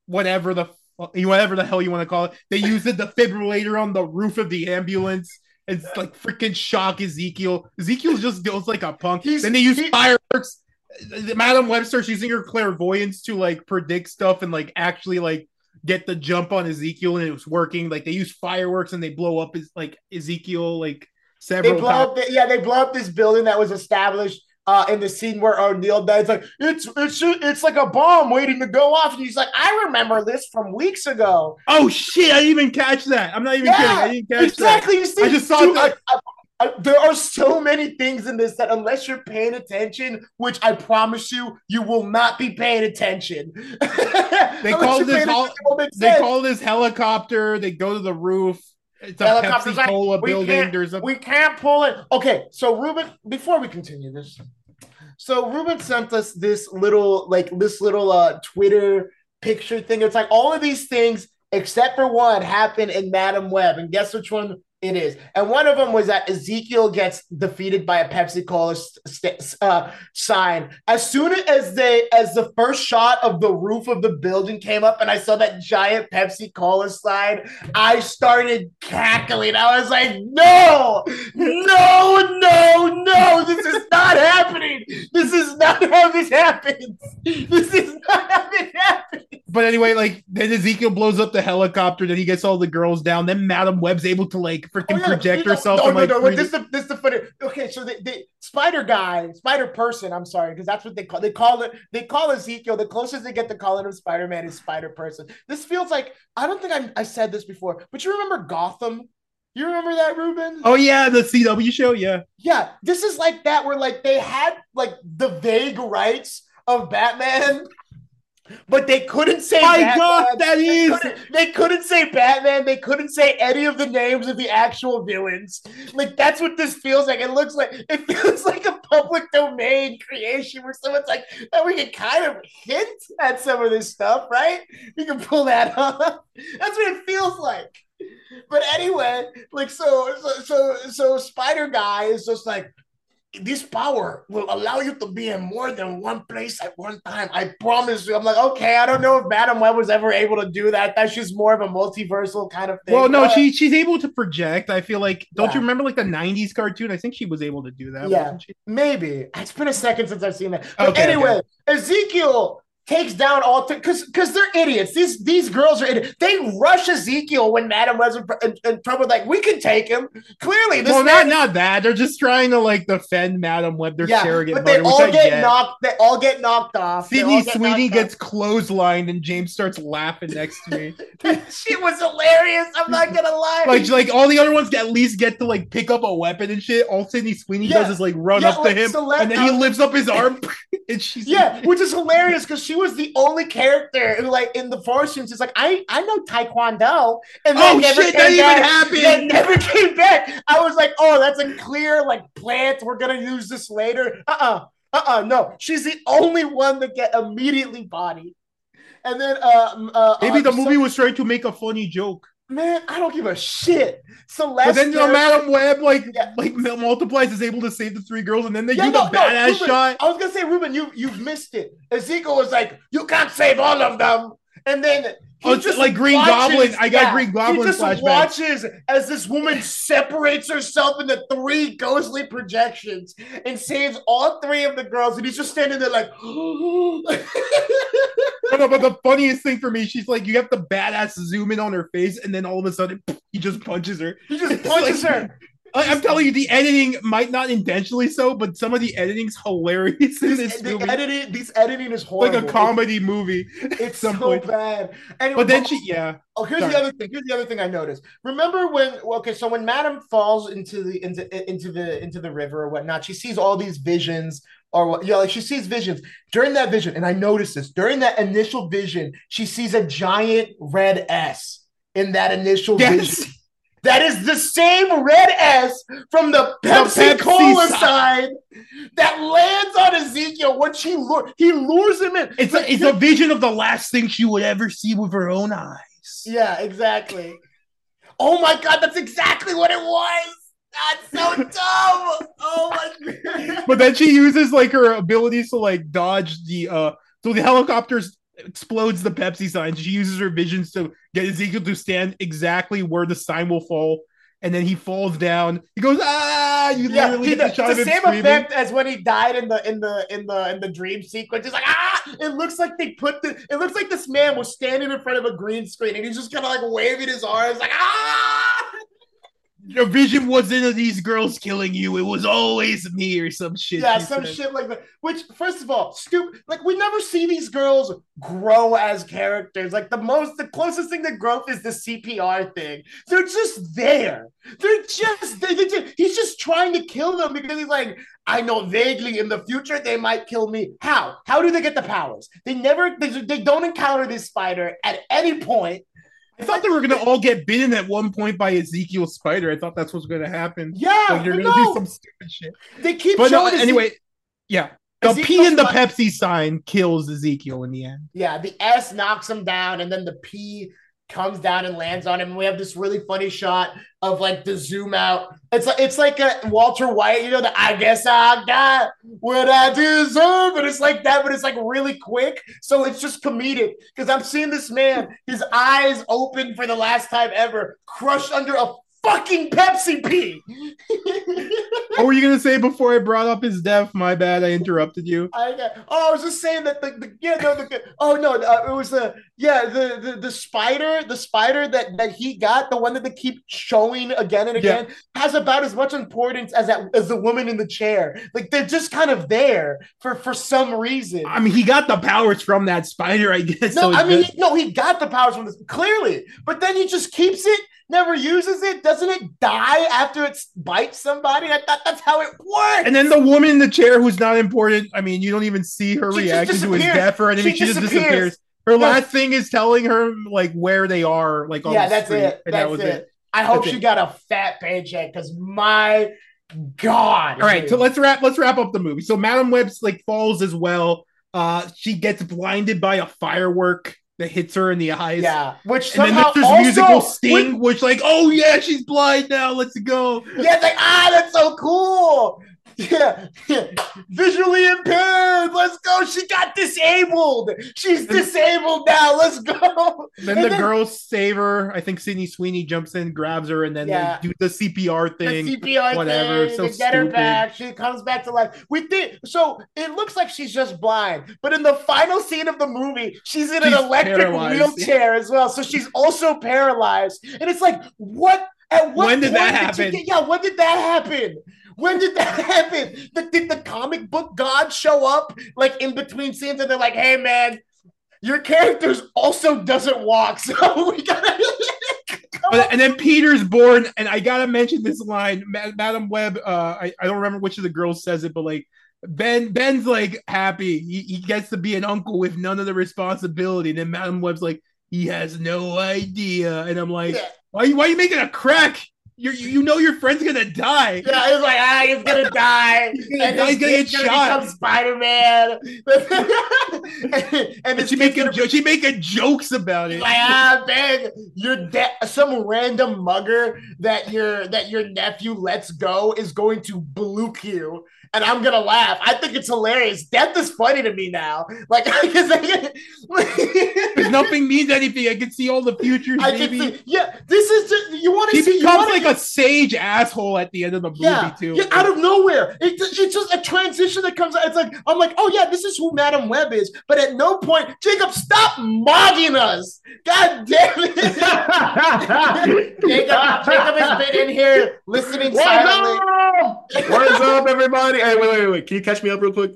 Speaker 2: whatever the whatever the hell you want to call it. They use the *laughs* defibrillator on the roof of the ambulance. It's like freaking shock Ezekiel. Ezekiel just goes like a punk.
Speaker 1: He's-
Speaker 2: then they use
Speaker 1: he-
Speaker 2: fireworks. Madame Web starts using her clairvoyance to like predict stuff and like actually like get the jump on Ezekiel, and it was working. Like they use fireworks and they blow up his like Ezekiel like several.
Speaker 1: They blow
Speaker 2: times.
Speaker 1: up. The, yeah, they blow up this building that was established uh, in the scene where O'Neill dies, like it's it's it's like a bomb waiting to go off, and he's like, "I remember this from weeks ago."
Speaker 2: Oh shit! I didn't even catch that. I'm not even kidding. I didn't catch that.
Speaker 1: exactly. You see,
Speaker 2: I just saw
Speaker 1: dude,
Speaker 2: that-
Speaker 1: I- I- I- there are so many things in this that unless you're paying attention, which I promise you, you will not be paying attention. *laughs*
Speaker 2: They call this all-
Speaker 1: attention, it will make
Speaker 2: They call this helicopter. They go to the roof. It's a
Speaker 1: Helicopter's
Speaker 2: Pepsi Cola
Speaker 1: we
Speaker 2: building.
Speaker 1: can't-
Speaker 2: There's a
Speaker 1: We can't pull it. Okay, so Ruben, before we continue this, so Ruben sent us this little, like this little uh Twitter picture thing. It's like all of these things, except for one, happen in Madame Web, and guess which one it is. And one of them was that Ezekiel gets defeated by a Pepsi Cola st- uh, sign. As soon as they, as the first shot of the roof of the building came up, and I saw that giant Pepsi Cola sign, I started cackling. I was like, no, no, no, no, this is not happening. This is not how this happens. This is not how this happens.
Speaker 2: But anyway, like then Ezekiel blows up the helicopter. Then he gets all the girls down. Then Madame Web's able to like freaking
Speaker 1: Oh, yeah.
Speaker 2: project herself.
Speaker 1: No, no,
Speaker 2: like,
Speaker 1: no. Wait,
Speaker 2: 3D
Speaker 1: this is the this is the funny. Okay, so the, the spider guy, spider person. I'm sorry, because that's what they call. They call it. They call Ezekiel. The closest they get to calling him Spider Man is Spider Person. This feels like I don't think I, I said this before, but you remember Gotham? You remember that, Ruben?
Speaker 2: Oh yeah, the CW show. Yeah.
Speaker 1: Yeah, this is like that where like they had like the vague rights of Batman, but they couldn't say
Speaker 2: My
Speaker 1: Batman.
Speaker 2: God, that
Speaker 1: They
Speaker 2: is.
Speaker 1: couldn't, they couldn't say Batman. They couldn't say any of the names of the actual villains. Like that's what this feels like. It looks like it feels *laughs* like a public domain creation where someone's like, "Oh, we can kind of hint at some of this stuff, right? We can pull that *laughs* off." That's what it feels like. But anyway, like so, so, so, so Spider Guy is just like this power will allow you to be in more than one place at one time. I promise you. I'm like, okay, I don't know if Madame Web was ever able to do that. That's just more of a multiversal kind of thing.
Speaker 2: Well, no,
Speaker 1: but-
Speaker 2: she she's able to project. I feel like. Don't
Speaker 1: Yeah.
Speaker 2: you remember like the '90s cartoon? I think she was able to do that.
Speaker 1: Yeah. Maybe it's been a second since I've seen that. But
Speaker 2: Okay,
Speaker 1: anyway, Ezekiel takes down all because because they're idiots. These these girls are idiots. They rush Ezekiel when Madam was in trouble. Like we can take him. Clearly, this
Speaker 2: well, not not that. They're just trying to like defend Madame Web. Their
Speaker 1: yeah,
Speaker 2: surrogate
Speaker 1: but they
Speaker 2: mother,
Speaker 1: all get
Speaker 2: get.
Speaker 1: knocked. They all get knocked off.
Speaker 2: Sydney Sweeney gets clotheslined, and James starts laughing next to me. *laughs*
Speaker 1: Shit was hilarious. I'm not gonna lie.
Speaker 2: like like all the other ones at least get to like pick up a weapon and shit. All Sydney Sweeney
Speaker 1: Yeah.
Speaker 2: does is like run
Speaker 1: Yeah,
Speaker 2: up to him, and then he lifts up his *laughs* arm, *laughs* and she's
Speaker 1: yeah, which is hilarious because she was the only character who, like, in the fortunes, is like, I I know Taekwondo, and then
Speaker 2: Oh,
Speaker 1: never
Speaker 2: shit,
Speaker 1: came
Speaker 2: that even
Speaker 1: back.
Speaker 2: happened.
Speaker 1: That never *laughs* came back. I was like, oh, that's a clear like plant. We're gonna use this later. Uh uh-uh, uh uh no. She's the only one that get immediately bodied. And then uh, uh
Speaker 2: Maybe
Speaker 1: uh,
Speaker 2: the
Speaker 1: so-
Speaker 2: movie was trying to make a funny joke,
Speaker 1: man, I don't give a shit. Celeste,
Speaker 2: but then you know, Madame Web like
Speaker 1: Yeah.
Speaker 2: like multiplies is able to save the three girls, and then they
Speaker 1: Yeah,
Speaker 2: do
Speaker 1: no,
Speaker 2: the
Speaker 1: no,
Speaker 2: badass
Speaker 1: Ruben,
Speaker 2: shot.
Speaker 1: I was gonna say, Ruben, you you've missed it. Ezekiel was like, "You can't save all of them," and then he
Speaker 2: Oh, it's
Speaker 1: just
Speaker 2: like Green Goblin. I got Green Goblin
Speaker 1: He just
Speaker 2: flashbacks.
Speaker 1: watches as this woman separates herself into three ghostly projections and saves all three of the girls, and he's just standing there like. *gasps*
Speaker 2: No, no, but the funniest thing for me, she's like, you have the badass zoom in on her face, and then all of a sudden, *laughs* he just punches her.
Speaker 1: he just *laughs* punches
Speaker 2: like-
Speaker 1: her.
Speaker 2: I, I'm telling you, the editing might not intentionally so, but some of the editing's hilarious in this
Speaker 1: This, the
Speaker 2: movie.
Speaker 1: editing, this editing is horrible.
Speaker 2: like a comedy movie.
Speaker 1: It's, it's so
Speaker 2: point.
Speaker 1: bad. Anyway,
Speaker 2: But then she, yeah,
Speaker 1: Oh, here's
Speaker 2: Sorry.
Speaker 1: the other thing. Here's the other thing I noticed. Remember when? Okay, so when Madam falls into the into into the into the river or whatnot, she sees all these visions or what? Yeah, like she sees visions during that vision, and I noticed this during that initial vision, she sees a giant red S in that initial vision. That is the same red S from the Pepsi,
Speaker 2: Pepsi
Speaker 1: Cola
Speaker 2: sign.
Speaker 1: sign that lands on Ezekiel when she lure, he lures him in.
Speaker 2: it's
Speaker 1: Like,
Speaker 2: a, it's a vision of the last thing she would ever see with her own eyes.
Speaker 1: Yeah, exactly. Oh my god, that's exactly what it was. That's so *laughs* dumb. Oh my god.
Speaker 2: But then she uses like her abilities to like dodge the uh so the helicopters explodes the Pepsi sign. She uses her visions to get Ezekiel to stand exactly where the sign will fall. And then he falls down. He goes, ah! You
Speaker 1: Yeah,
Speaker 2: literally
Speaker 1: he,
Speaker 2: the
Speaker 1: the,
Speaker 2: shot
Speaker 1: the
Speaker 2: him
Speaker 1: same
Speaker 2: screaming.
Speaker 1: effect as when he died in the in the in the in the dream sequence. It's like ah, it looks like they put the. It looks like this man was standing in front of a green screen and he's just kind of like waving his arms, like ah.
Speaker 2: Your vision wasn't of these girls killing you. It was always me or some shit.
Speaker 1: Yeah, some
Speaker 2: said.
Speaker 1: shit like that. Which, first of all, stupid. Like we never see these girls grow as characters. Like the most, the closest thing to growth is the CPR thing. They're just there. They're just. They, they just he's just trying to kill them because he's like, I know vaguely in the future they might kill me. How? How do they get the powers? They never. They, they don't encounter this spider at any point.
Speaker 2: I thought they were gonna all get bitten at one point by Ezekiel Spider. I thought that's what's gonna happen.
Speaker 1: Yeah,
Speaker 2: Like you're gonna do some stupid shit.
Speaker 1: They keep
Speaker 2: But no,
Speaker 1: showing.
Speaker 2: anyway, yeah. The
Speaker 1: Ezekiel
Speaker 2: P in the Pepsi sign kills Ezekiel in the end.
Speaker 1: Yeah, the S knocks him down, and then the P comes down and lands on him. And we have this really funny shot of like the zoom out. It's like it's like a Walter White, you know, the I guess I got what I deserve. And it's like that, but it's like really quick. So it's just comedic. Because I'm seeing this man, his eyes open for the last time ever, crushed under a fucking Pepsi P. *laughs*
Speaker 2: What were you gonna say before I brought up his death? My bad, I interrupted you.
Speaker 1: I got, oh, I was just saying that the, the yeah no the oh no uh, it was the yeah the, the the spider the spider that that he got the one that they keep showing again and
Speaker 2: Yeah.
Speaker 1: again has about as much importance as that as the woman in the chair like they're just kind of there for for some reason.
Speaker 2: I mean, he got the powers from that spider, I guess.
Speaker 1: No,
Speaker 2: so
Speaker 1: I mean he, no he got the powers from this clearly, but then he just keeps it. Never uses it. Doesn't it die after it bites somebody? I thought that's how it works.
Speaker 2: and then the woman in the chair who's not important. I mean, you don't even see her
Speaker 1: She
Speaker 2: reaction to his death or anything.
Speaker 1: She
Speaker 2: She, just
Speaker 1: disappears.
Speaker 2: Her last thing is telling her like where they are, like
Speaker 1: yeah, that's
Speaker 2: street,
Speaker 1: it. That's
Speaker 2: that was
Speaker 1: it.
Speaker 2: it.
Speaker 1: I hope
Speaker 2: That's
Speaker 1: she
Speaker 2: it.
Speaker 1: got a fat paycheck because my God.
Speaker 2: All right, so let's wrap let's wrap up the movie. So Madame Web's like falls as well. Uh, she gets blinded by a firework that hits her in the eyes.
Speaker 1: Yeah, which
Speaker 2: And then
Speaker 1: somehow
Speaker 2: there's
Speaker 1: also,
Speaker 2: musical sting,
Speaker 1: which-
Speaker 2: which like, oh yeah, she's blind now. Let's go.
Speaker 1: yeah, it's like ah, that's so cool. Yeah, visually impaired. Let's go. She got disabled. She's disabled now. Let's go.
Speaker 2: Then
Speaker 1: And
Speaker 2: the
Speaker 1: then-
Speaker 2: girls save her. I think Sydney Sweeney jumps in, grabs her, and then
Speaker 1: Yeah.
Speaker 2: they do the CPR thing.
Speaker 1: the CPR *laughs*
Speaker 2: whatever,
Speaker 1: thing,
Speaker 2: so
Speaker 1: get her back. She comes back to life. We think so. It looks like she's just blind, but in the final scene of the movie, she's in
Speaker 2: She's
Speaker 1: an electric
Speaker 2: paralyzed.
Speaker 1: wheelchair as well. So she's also paralyzed, and it's like, what? At what
Speaker 2: When did that happen?
Speaker 1: get- yeah, when did that happen? When did that *laughs* happen? The- did the comic book god show up like in between scenes, and they're like, "Hey, man." Your characters also doesn't walk, *laughs* so we gotta. *laughs*
Speaker 2: And then Peter's born, and I gotta mention this line, Ma- Madame Web. Uh, I, I don't remember which of the girls says it, but like Ben Ben's like happy. He, he gets to be an uncle with none of the responsibility. And then Madame Web's like, he has no idea. And I'm like,
Speaker 1: Yeah.
Speaker 2: why why are you making a crack? You're, you you know your friend's gonna die.
Speaker 1: Yeah, it's like ah, he's gonna *laughs* die,
Speaker 2: He's gonna
Speaker 1: and
Speaker 2: die, he's gonna get
Speaker 1: gonna
Speaker 2: shot.
Speaker 1: become Spider Man. *laughs* and
Speaker 2: And she making jo- she making jokes about it.
Speaker 1: like ah, man, you're de- some random mugger that your that your nephew lets go is going to bloop you. And I'm gonna laugh. I think it's hilarious. Death is funny to me now. Like, *laughs* *laughs* because
Speaker 2: nothing means anything. I can see all the futures,
Speaker 1: I can see. Yeah, this is just you want to see. you
Speaker 2: becomes like a sage asshole at the end of the movie
Speaker 1: yeah,
Speaker 2: too.
Speaker 1: yeah, out of nowhere. It, it's just a transition that comes out. It's like I'm like, oh yeah, this is who Madame Web is. But at no point, Jacob, stop mogging us. God damn it. *laughs* Jacob, Jacob has been in here listening
Speaker 4: What's
Speaker 1: silently.
Speaker 4: up? What is up, everybody? Hey, wait, wait, wait. Can you catch me up real quick?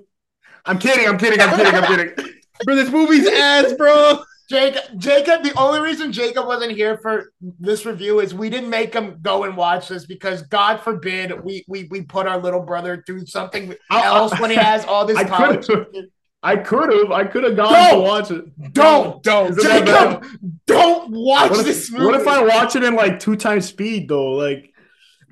Speaker 4: I'm kidding. I'm kidding. I'm kidding. I'm kidding. *laughs*
Speaker 2: Bro, this movie's ass, bro.
Speaker 1: Jacob, Jacob, the only reason Jacob wasn't here for this review is we didn't make him go and watch this because God forbid we we, we put our little brother through something else when he has all this
Speaker 4: I
Speaker 1: college.
Speaker 4: could I could have. I could have gone
Speaker 1: Don't.
Speaker 4: to watch it.
Speaker 1: Don't,
Speaker 2: Don't.
Speaker 4: Is it that
Speaker 1: Jacob, don't watch
Speaker 4: What
Speaker 1: this movie.
Speaker 4: what if I watch it in like two times speed though? Like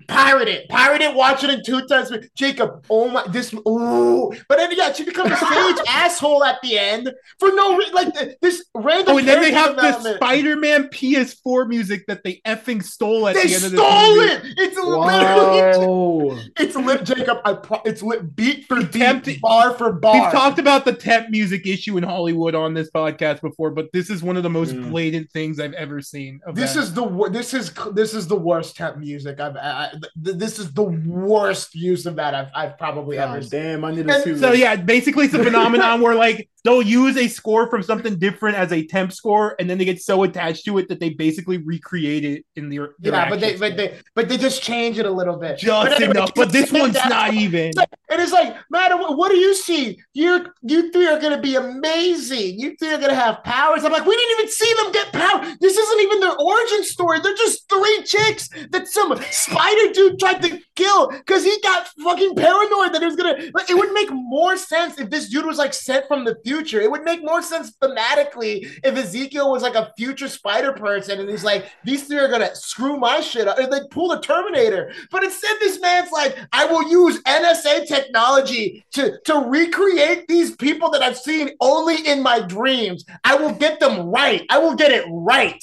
Speaker 1: pirate it, pirate it, watch it in two times. Jacob, oh my, this, ooh, but then yeah, she becomes a stage *laughs* asshole at the end for no reason. Like this random.
Speaker 2: Oh, and then they have the. Spider-Man PS4 music that they effing stole at
Speaker 1: They
Speaker 2: the end of the this
Speaker 1: stole
Speaker 2: movie.
Speaker 1: it. It's literally,
Speaker 4: Wow. *laughs*
Speaker 1: it's lit, Jacob. I pro- it's lit beat for beat,
Speaker 2: Tempted-
Speaker 1: bar for bar.
Speaker 2: We've talked about the temp music issue in Hollywood on this podcast before, but this is one of the most
Speaker 4: Mm.
Speaker 2: blatant things I've ever seen. Of
Speaker 1: This
Speaker 2: that.
Speaker 1: is the this is this is the worst temp music I've. I, this is the worst use of that I've I've probably ever seen.
Speaker 4: damn, I need to
Speaker 1: And
Speaker 4: see
Speaker 2: so yeah. Basically, it's a phenomenon where like they'll use a score from something different as a temp score, and then they get so attached to it that they basically recreate it in their, their
Speaker 1: Yeah, but they but they but they just change it a little bit.
Speaker 2: just
Speaker 1: But anyway,
Speaker 2: enough. But this one's not *laughs* even.
Speaker 1: And it's like, man, what, what do you see? You you three are gonna be amazing. You three are gonna have powers. I'm like, we didn't even see them get power. This isn't even their origin story. They're just three chicks that some spider dude tried to kill because he got fucking paranoid that it was gonna. Like, it would make more sense if this dude was like sent from the future. It would make more sense thematically if Ezekiel was like a future spider person and he's like, these three are gonna screw my shit up. And they pull the Terminator. But instead, this man's like, I will use NSA technology to, to recreate these people that I've seen only in my dreams. I will get them right. I will get it right.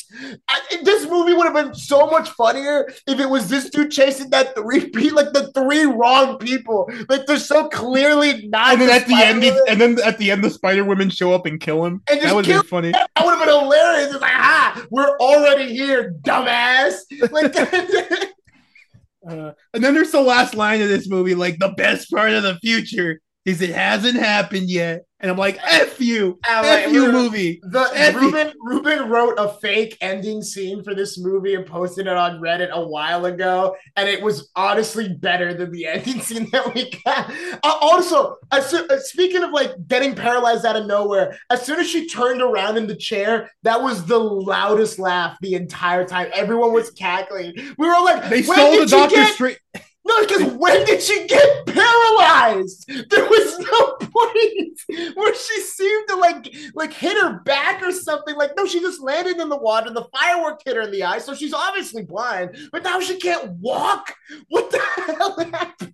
Speaker 1: I, this movie would have been so much funnier if it was this dude chasing that three *laughs* like the three wrong people. Like they're so clearly not.
Speaker 2: And then
Speaker 1: the
Speaker 2: at the end, and then at the end, the Spider Women show up and kill him.
Speaker 1: And just
Speaker 2: that would
Speaker 1: have
Speaker 2: be funny.
Speaker 1: that would have been hilarious. It's like, ha, we're already here, dumbass. Like, *laughs*
Speaker 2: Uh, and then there's the last line of this movie, like the best part of the future is it hasn't happened yet. And I'm like, F you, F
Speaker 1: like,
Speaker 2: you movie.
Speaker 1: The
Speaker 2: Every-
Speaker 1: Ruben Ruben wrote a fake ending scene for this movie and posted it on Reddit a while ago, and it was honestly better than the *laughs* ending scene that we got. Uh, also, as uh, speaking of like getting paralyzed out of nowhere, as soon as she turned around in the chair, that was the loudest laugh the entire time. Everyone was cackling. We were all like,
Speaker 2: They stole the Doctor Strange.
Speaker 1: No, because when did she get paralyzed? There was no point where she seemed to like like hit her back or something. Like, no, she just landed in the water. The firework hit her in the eye, so she's obviously blind. But now she can't walk. What the hell happened?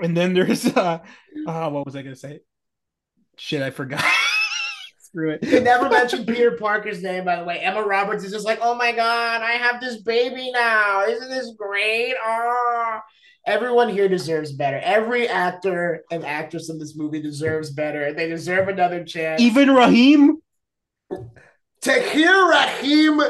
Speaker 2: And then there's uh, uh what was I gonna say? Shit, I forgot. *laughs* Screw
Speaker 1: They
Speaker 2: it.
Speaker 1: never *laughs* mentioned Peter Parker's name, by the way. Emma Roberts is just like, oh my god, I have this baby now. Isn't this great? Oh. Everyone here deserves better. Every actor and actress in this movie deserves better. They deserve another chance.
Speaker 2: Even Rahim.
Speaker 1: Tahar Rahim,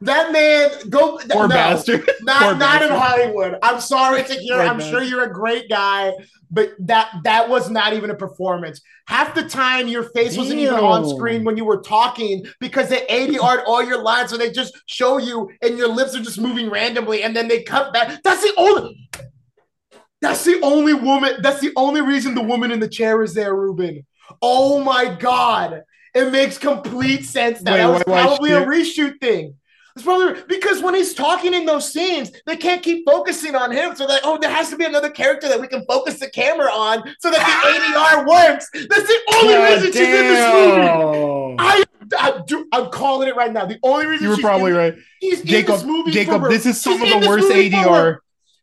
Speaker 1: that man, go
Speaker 2: Poor
Speaker 1: no,
Speaker 2: bastard. *laughs*
Speaker 1: Not
Speaker 2: Poor
Speaker 1: not in. Hollywood. I'm sorry, Tahar.
Speaker 2: Poor
Speaker 1: I'm sure you're a great guy, but that that was not even a performance. Half the time, your face wasn't even on screen when you were talking because they ADR'd all your lines, so they just show you and your lips are just moving randomly, and then they cut back. That's the only. That's the only woman. That's the only reason the woman in the chair is there, Ruben. Oh my god, it makes complete sense now.
Speaker 2: Wait,
Speaker 1: that was
Speaker 2: why
Speaker 1: probably a reshoot thing. It's probably because when he's talking in those scenes, they can't keep focusing on him. So that oh, there has to be another character that we can focus the camera on so that the *laughs* ADR works. That's the only
Speaker 4: God
Speaker 1: reason she's in this movie. I, I do, I'm calling it right now. The only reason
Speaker 2: You were
Speaker 1: she's
Speaker 2: probably
Speaker 1: in,
Speaker 2: right.
Speaker 1: She's in
Speaker 2: Jacob,
Speaker 1: this movie
Speaker 2: Jacob,
Speaker 1: for-
Speaker 2: this is some
Speaker 1: she's
Speaker 2: of the worst ADR.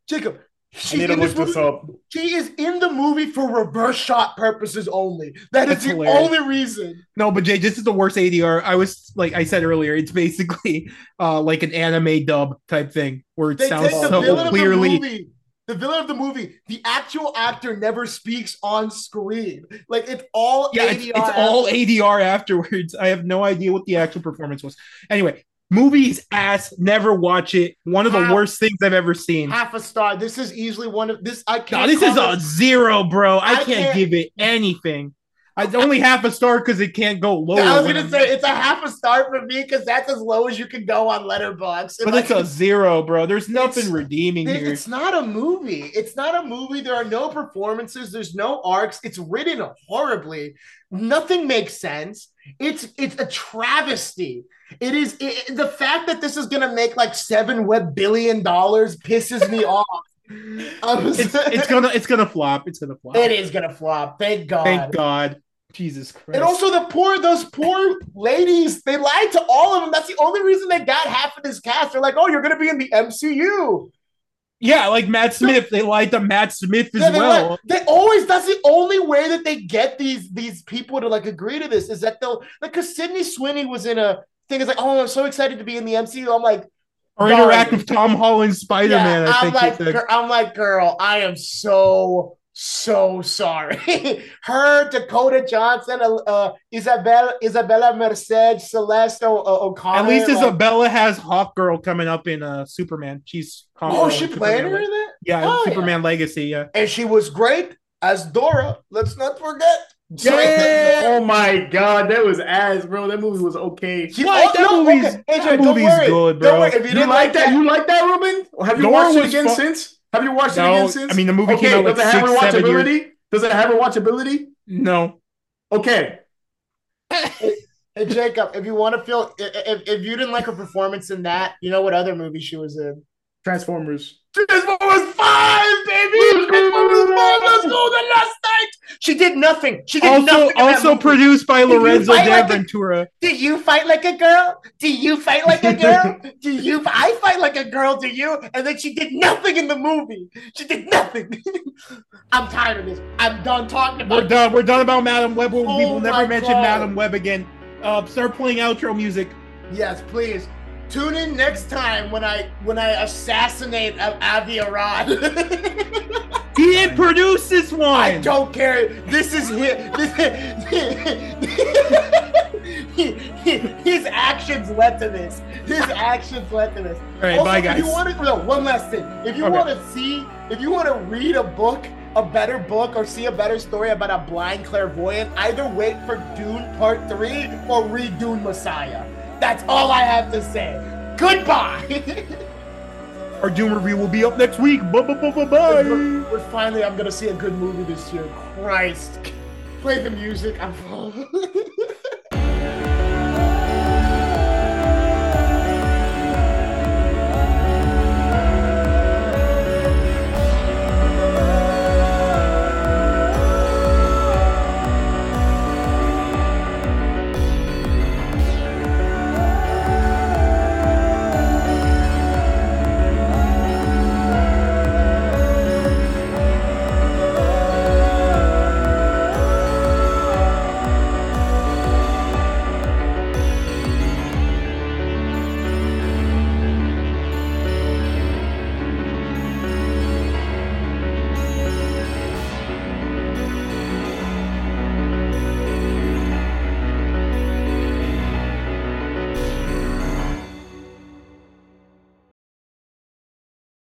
Speaker 1: Jacob,
Speaker 4: I
Speaker 1: she's
Speaker 4: need to
Speaker 1: in
Speaker 4: look
Speaker 1: this
Speaker 4: this
Speaker 1: movie.
Speaker 4: up.
Speaker 1: She is in the movie for reverse shot purposes only. That is
Speaker 2: That's
Speaker 1: the
Speaker 2: hilarious.
Speaker 1: only reason.
Speaker 2: No, but Jay, this is the worst ADR. I was like I said earlier, it's basically uh like an anime dub type thing where it
Speaker 1: They
Speaker 2: sounds so clearly.
Speaker 1: of the movie. The villain of the movie, the actual actor never speaks on screen. Like it's all
Speaker 2: Yeah,
Speaker 1: ADR.
Speaker 2: it's, it's all ADR afterwards. I have no idea what the actual performance was. Anyway, movie's ass. Never watch it. One of the worst things I've ever seen.
Speaker 1: half a star. This is easily one of this. I can't.
Speaker 2: this is a zero, bro. I,
Speaker 1: I
Speaker 2: can't,
Speaker 1: can't-
Speaker 2: give it anything. I only half a star because it can't go lower.
Speaker 1: I was gonna say it's a half a star for me because that's as low as you can go on Letterboxd.
Speaker 2: but it's a zero, bro. There's nothing redeeming here.
Speaker 1: It's not a movie. It's not a movie. There are no performances. There's no arcs. It's written horribly. Nothing makes sense. It's it's a travesty. It is it, the fact that this is gonna make like seven web billion dollars pisses me *laughs* off. Um,
Speaker 2: It's, it's gonna it's gonna flop. It's gonna flop.
Speaker 1: it is gonna flop. Thank God.
Speaker 2: Thank God. Jesus Christ.
Speaker 1: And also the poor, those poor ladies, they lied to all of them. That's the only reason they got half of this cast. They're like, oh, you're gonna be in the MCU.
Speaker 2: Yeah, like Matt Smith. They lied to Matt Smith as
Speaker 1: Yeah, they,
Speaker 2: well.
Speaker 1: lied. they always that's the only way that they get these these people to like agree to this is that they'll like because Sydney Sweeney was in a thing. It's like, oh, I'm so excited to be in the MCU. I'm like,
Speaker 2: Or interact with Tom Holland Spider Man.
Speaker 1: yeah,
Speaker 2: I
Speaker 1: I'm
Speaker 2: think.
Speaker 1: like, I'm like, girl, I am so so sorry. *laughs* Her, Dakota Johnson, uh, uh, Isabela, Isabela Merced, Celeste o- O- O'Connor.
Speaker 2: At least
Speaker 1: like-
Speaker 2: Isabela has Hawkgirl coming up in uh, Superman. She's
Speaker 1: Oh, she
Speaker 2: Superman
Speaker 1: played her in that,
Speaker 2: Yeah,
Speaker 1: Oh, yeah.
Speaker 2: Superman Legacy. Yeah.
Speaker 1: and she was great as Dora. Let's not forget.
Speaker 2: Yeah.
Speaker 4: Oh my god, that was ass, bro. That movie was okay.
Speaker 1: She-
Speaker 2: What? That movie's-
Speaker 1: AJ,
Speaker 2: that
Speaker 1: don't
Speaker 2: movie's
Speaker 1: worry.
Speaker 2: good,
Speaker 1: Don't
Speaker 2: bro.
Speaker 1: worry. If you,
Speaker 4: You
Speaker 1: didn't
Speaker 4: like that? You like that, Ruben? Have you
Speaker 2: Dora
Speaker 4: watched it again
Speaker 2: fu-
Speaker 4: since? Have you watched it
Speaker 2: No,
Speaker 4: again since?
Speaker 2: I mean the movie
Speaker 4: okay,
Speaker 2: came out like
Speaker 4: does it have
Speaker 2: six, seven years.
Speaker 4: rewatchability? Does it have rewatchability?
Speaker 2: No.
Speaker 4: Okay.
Speaker 1: Hey, Jacob, if you want to feel, i- i- if, if you didn't like her performance in that, you know what other movie she was in?
Speaker 4: Transformers.
Speaker 1: Transformers Five, baby. Transformers Five. Let's go. The Last Knight. She did nothing. She did
Speaker 2: Also,
Speaker 1: nothing.
Speaker 2: also produced by Lorenzo
Speaker 1: fight like. Do you fight like a girl? Do you fight like a girl? *laughs* do you? I fight like a girl. Do you? And then she did nothing in the movie. She did nothing. *laughs* I'm tired of this. I'm done talking about.
Speaker 2: We're done. We're done about Madame Web. We
Speaker 1: Oh
Speaker 2: will never mention
Speaker 1: God.
Speaker 2: Madame Web again. Uh, start playing outro music.
Speaker 1: Yes, please. Tune in next time when I when I assassinate Avi Arad. *laughs*
Speaker 2: He didn't produce this one.
Speaker 1: I don't care. This is his. This, *laughs* his actions led to this. His actions led to this.
Speaker 2: All right,
Speaker 1: also,
Speaker 2: bye,
Speaker 1: If you want to, no, one last thing. If you
Speaker 2: Okay.
Speaker 1: want to see, if you want to read a book, a better book, or see a better story about a blind clairvoyant, either wait for Dune Part Three or read Dune Messiah. That's all I have to say. Goodbye. *laughs*
Speaker 2: Our Dune review will be up next week. Bye bye bye bye bye.
Speaker 1: We're, we're finally, I'm gonna see a good movie this year. Christ, play the music. I'm. *laughs*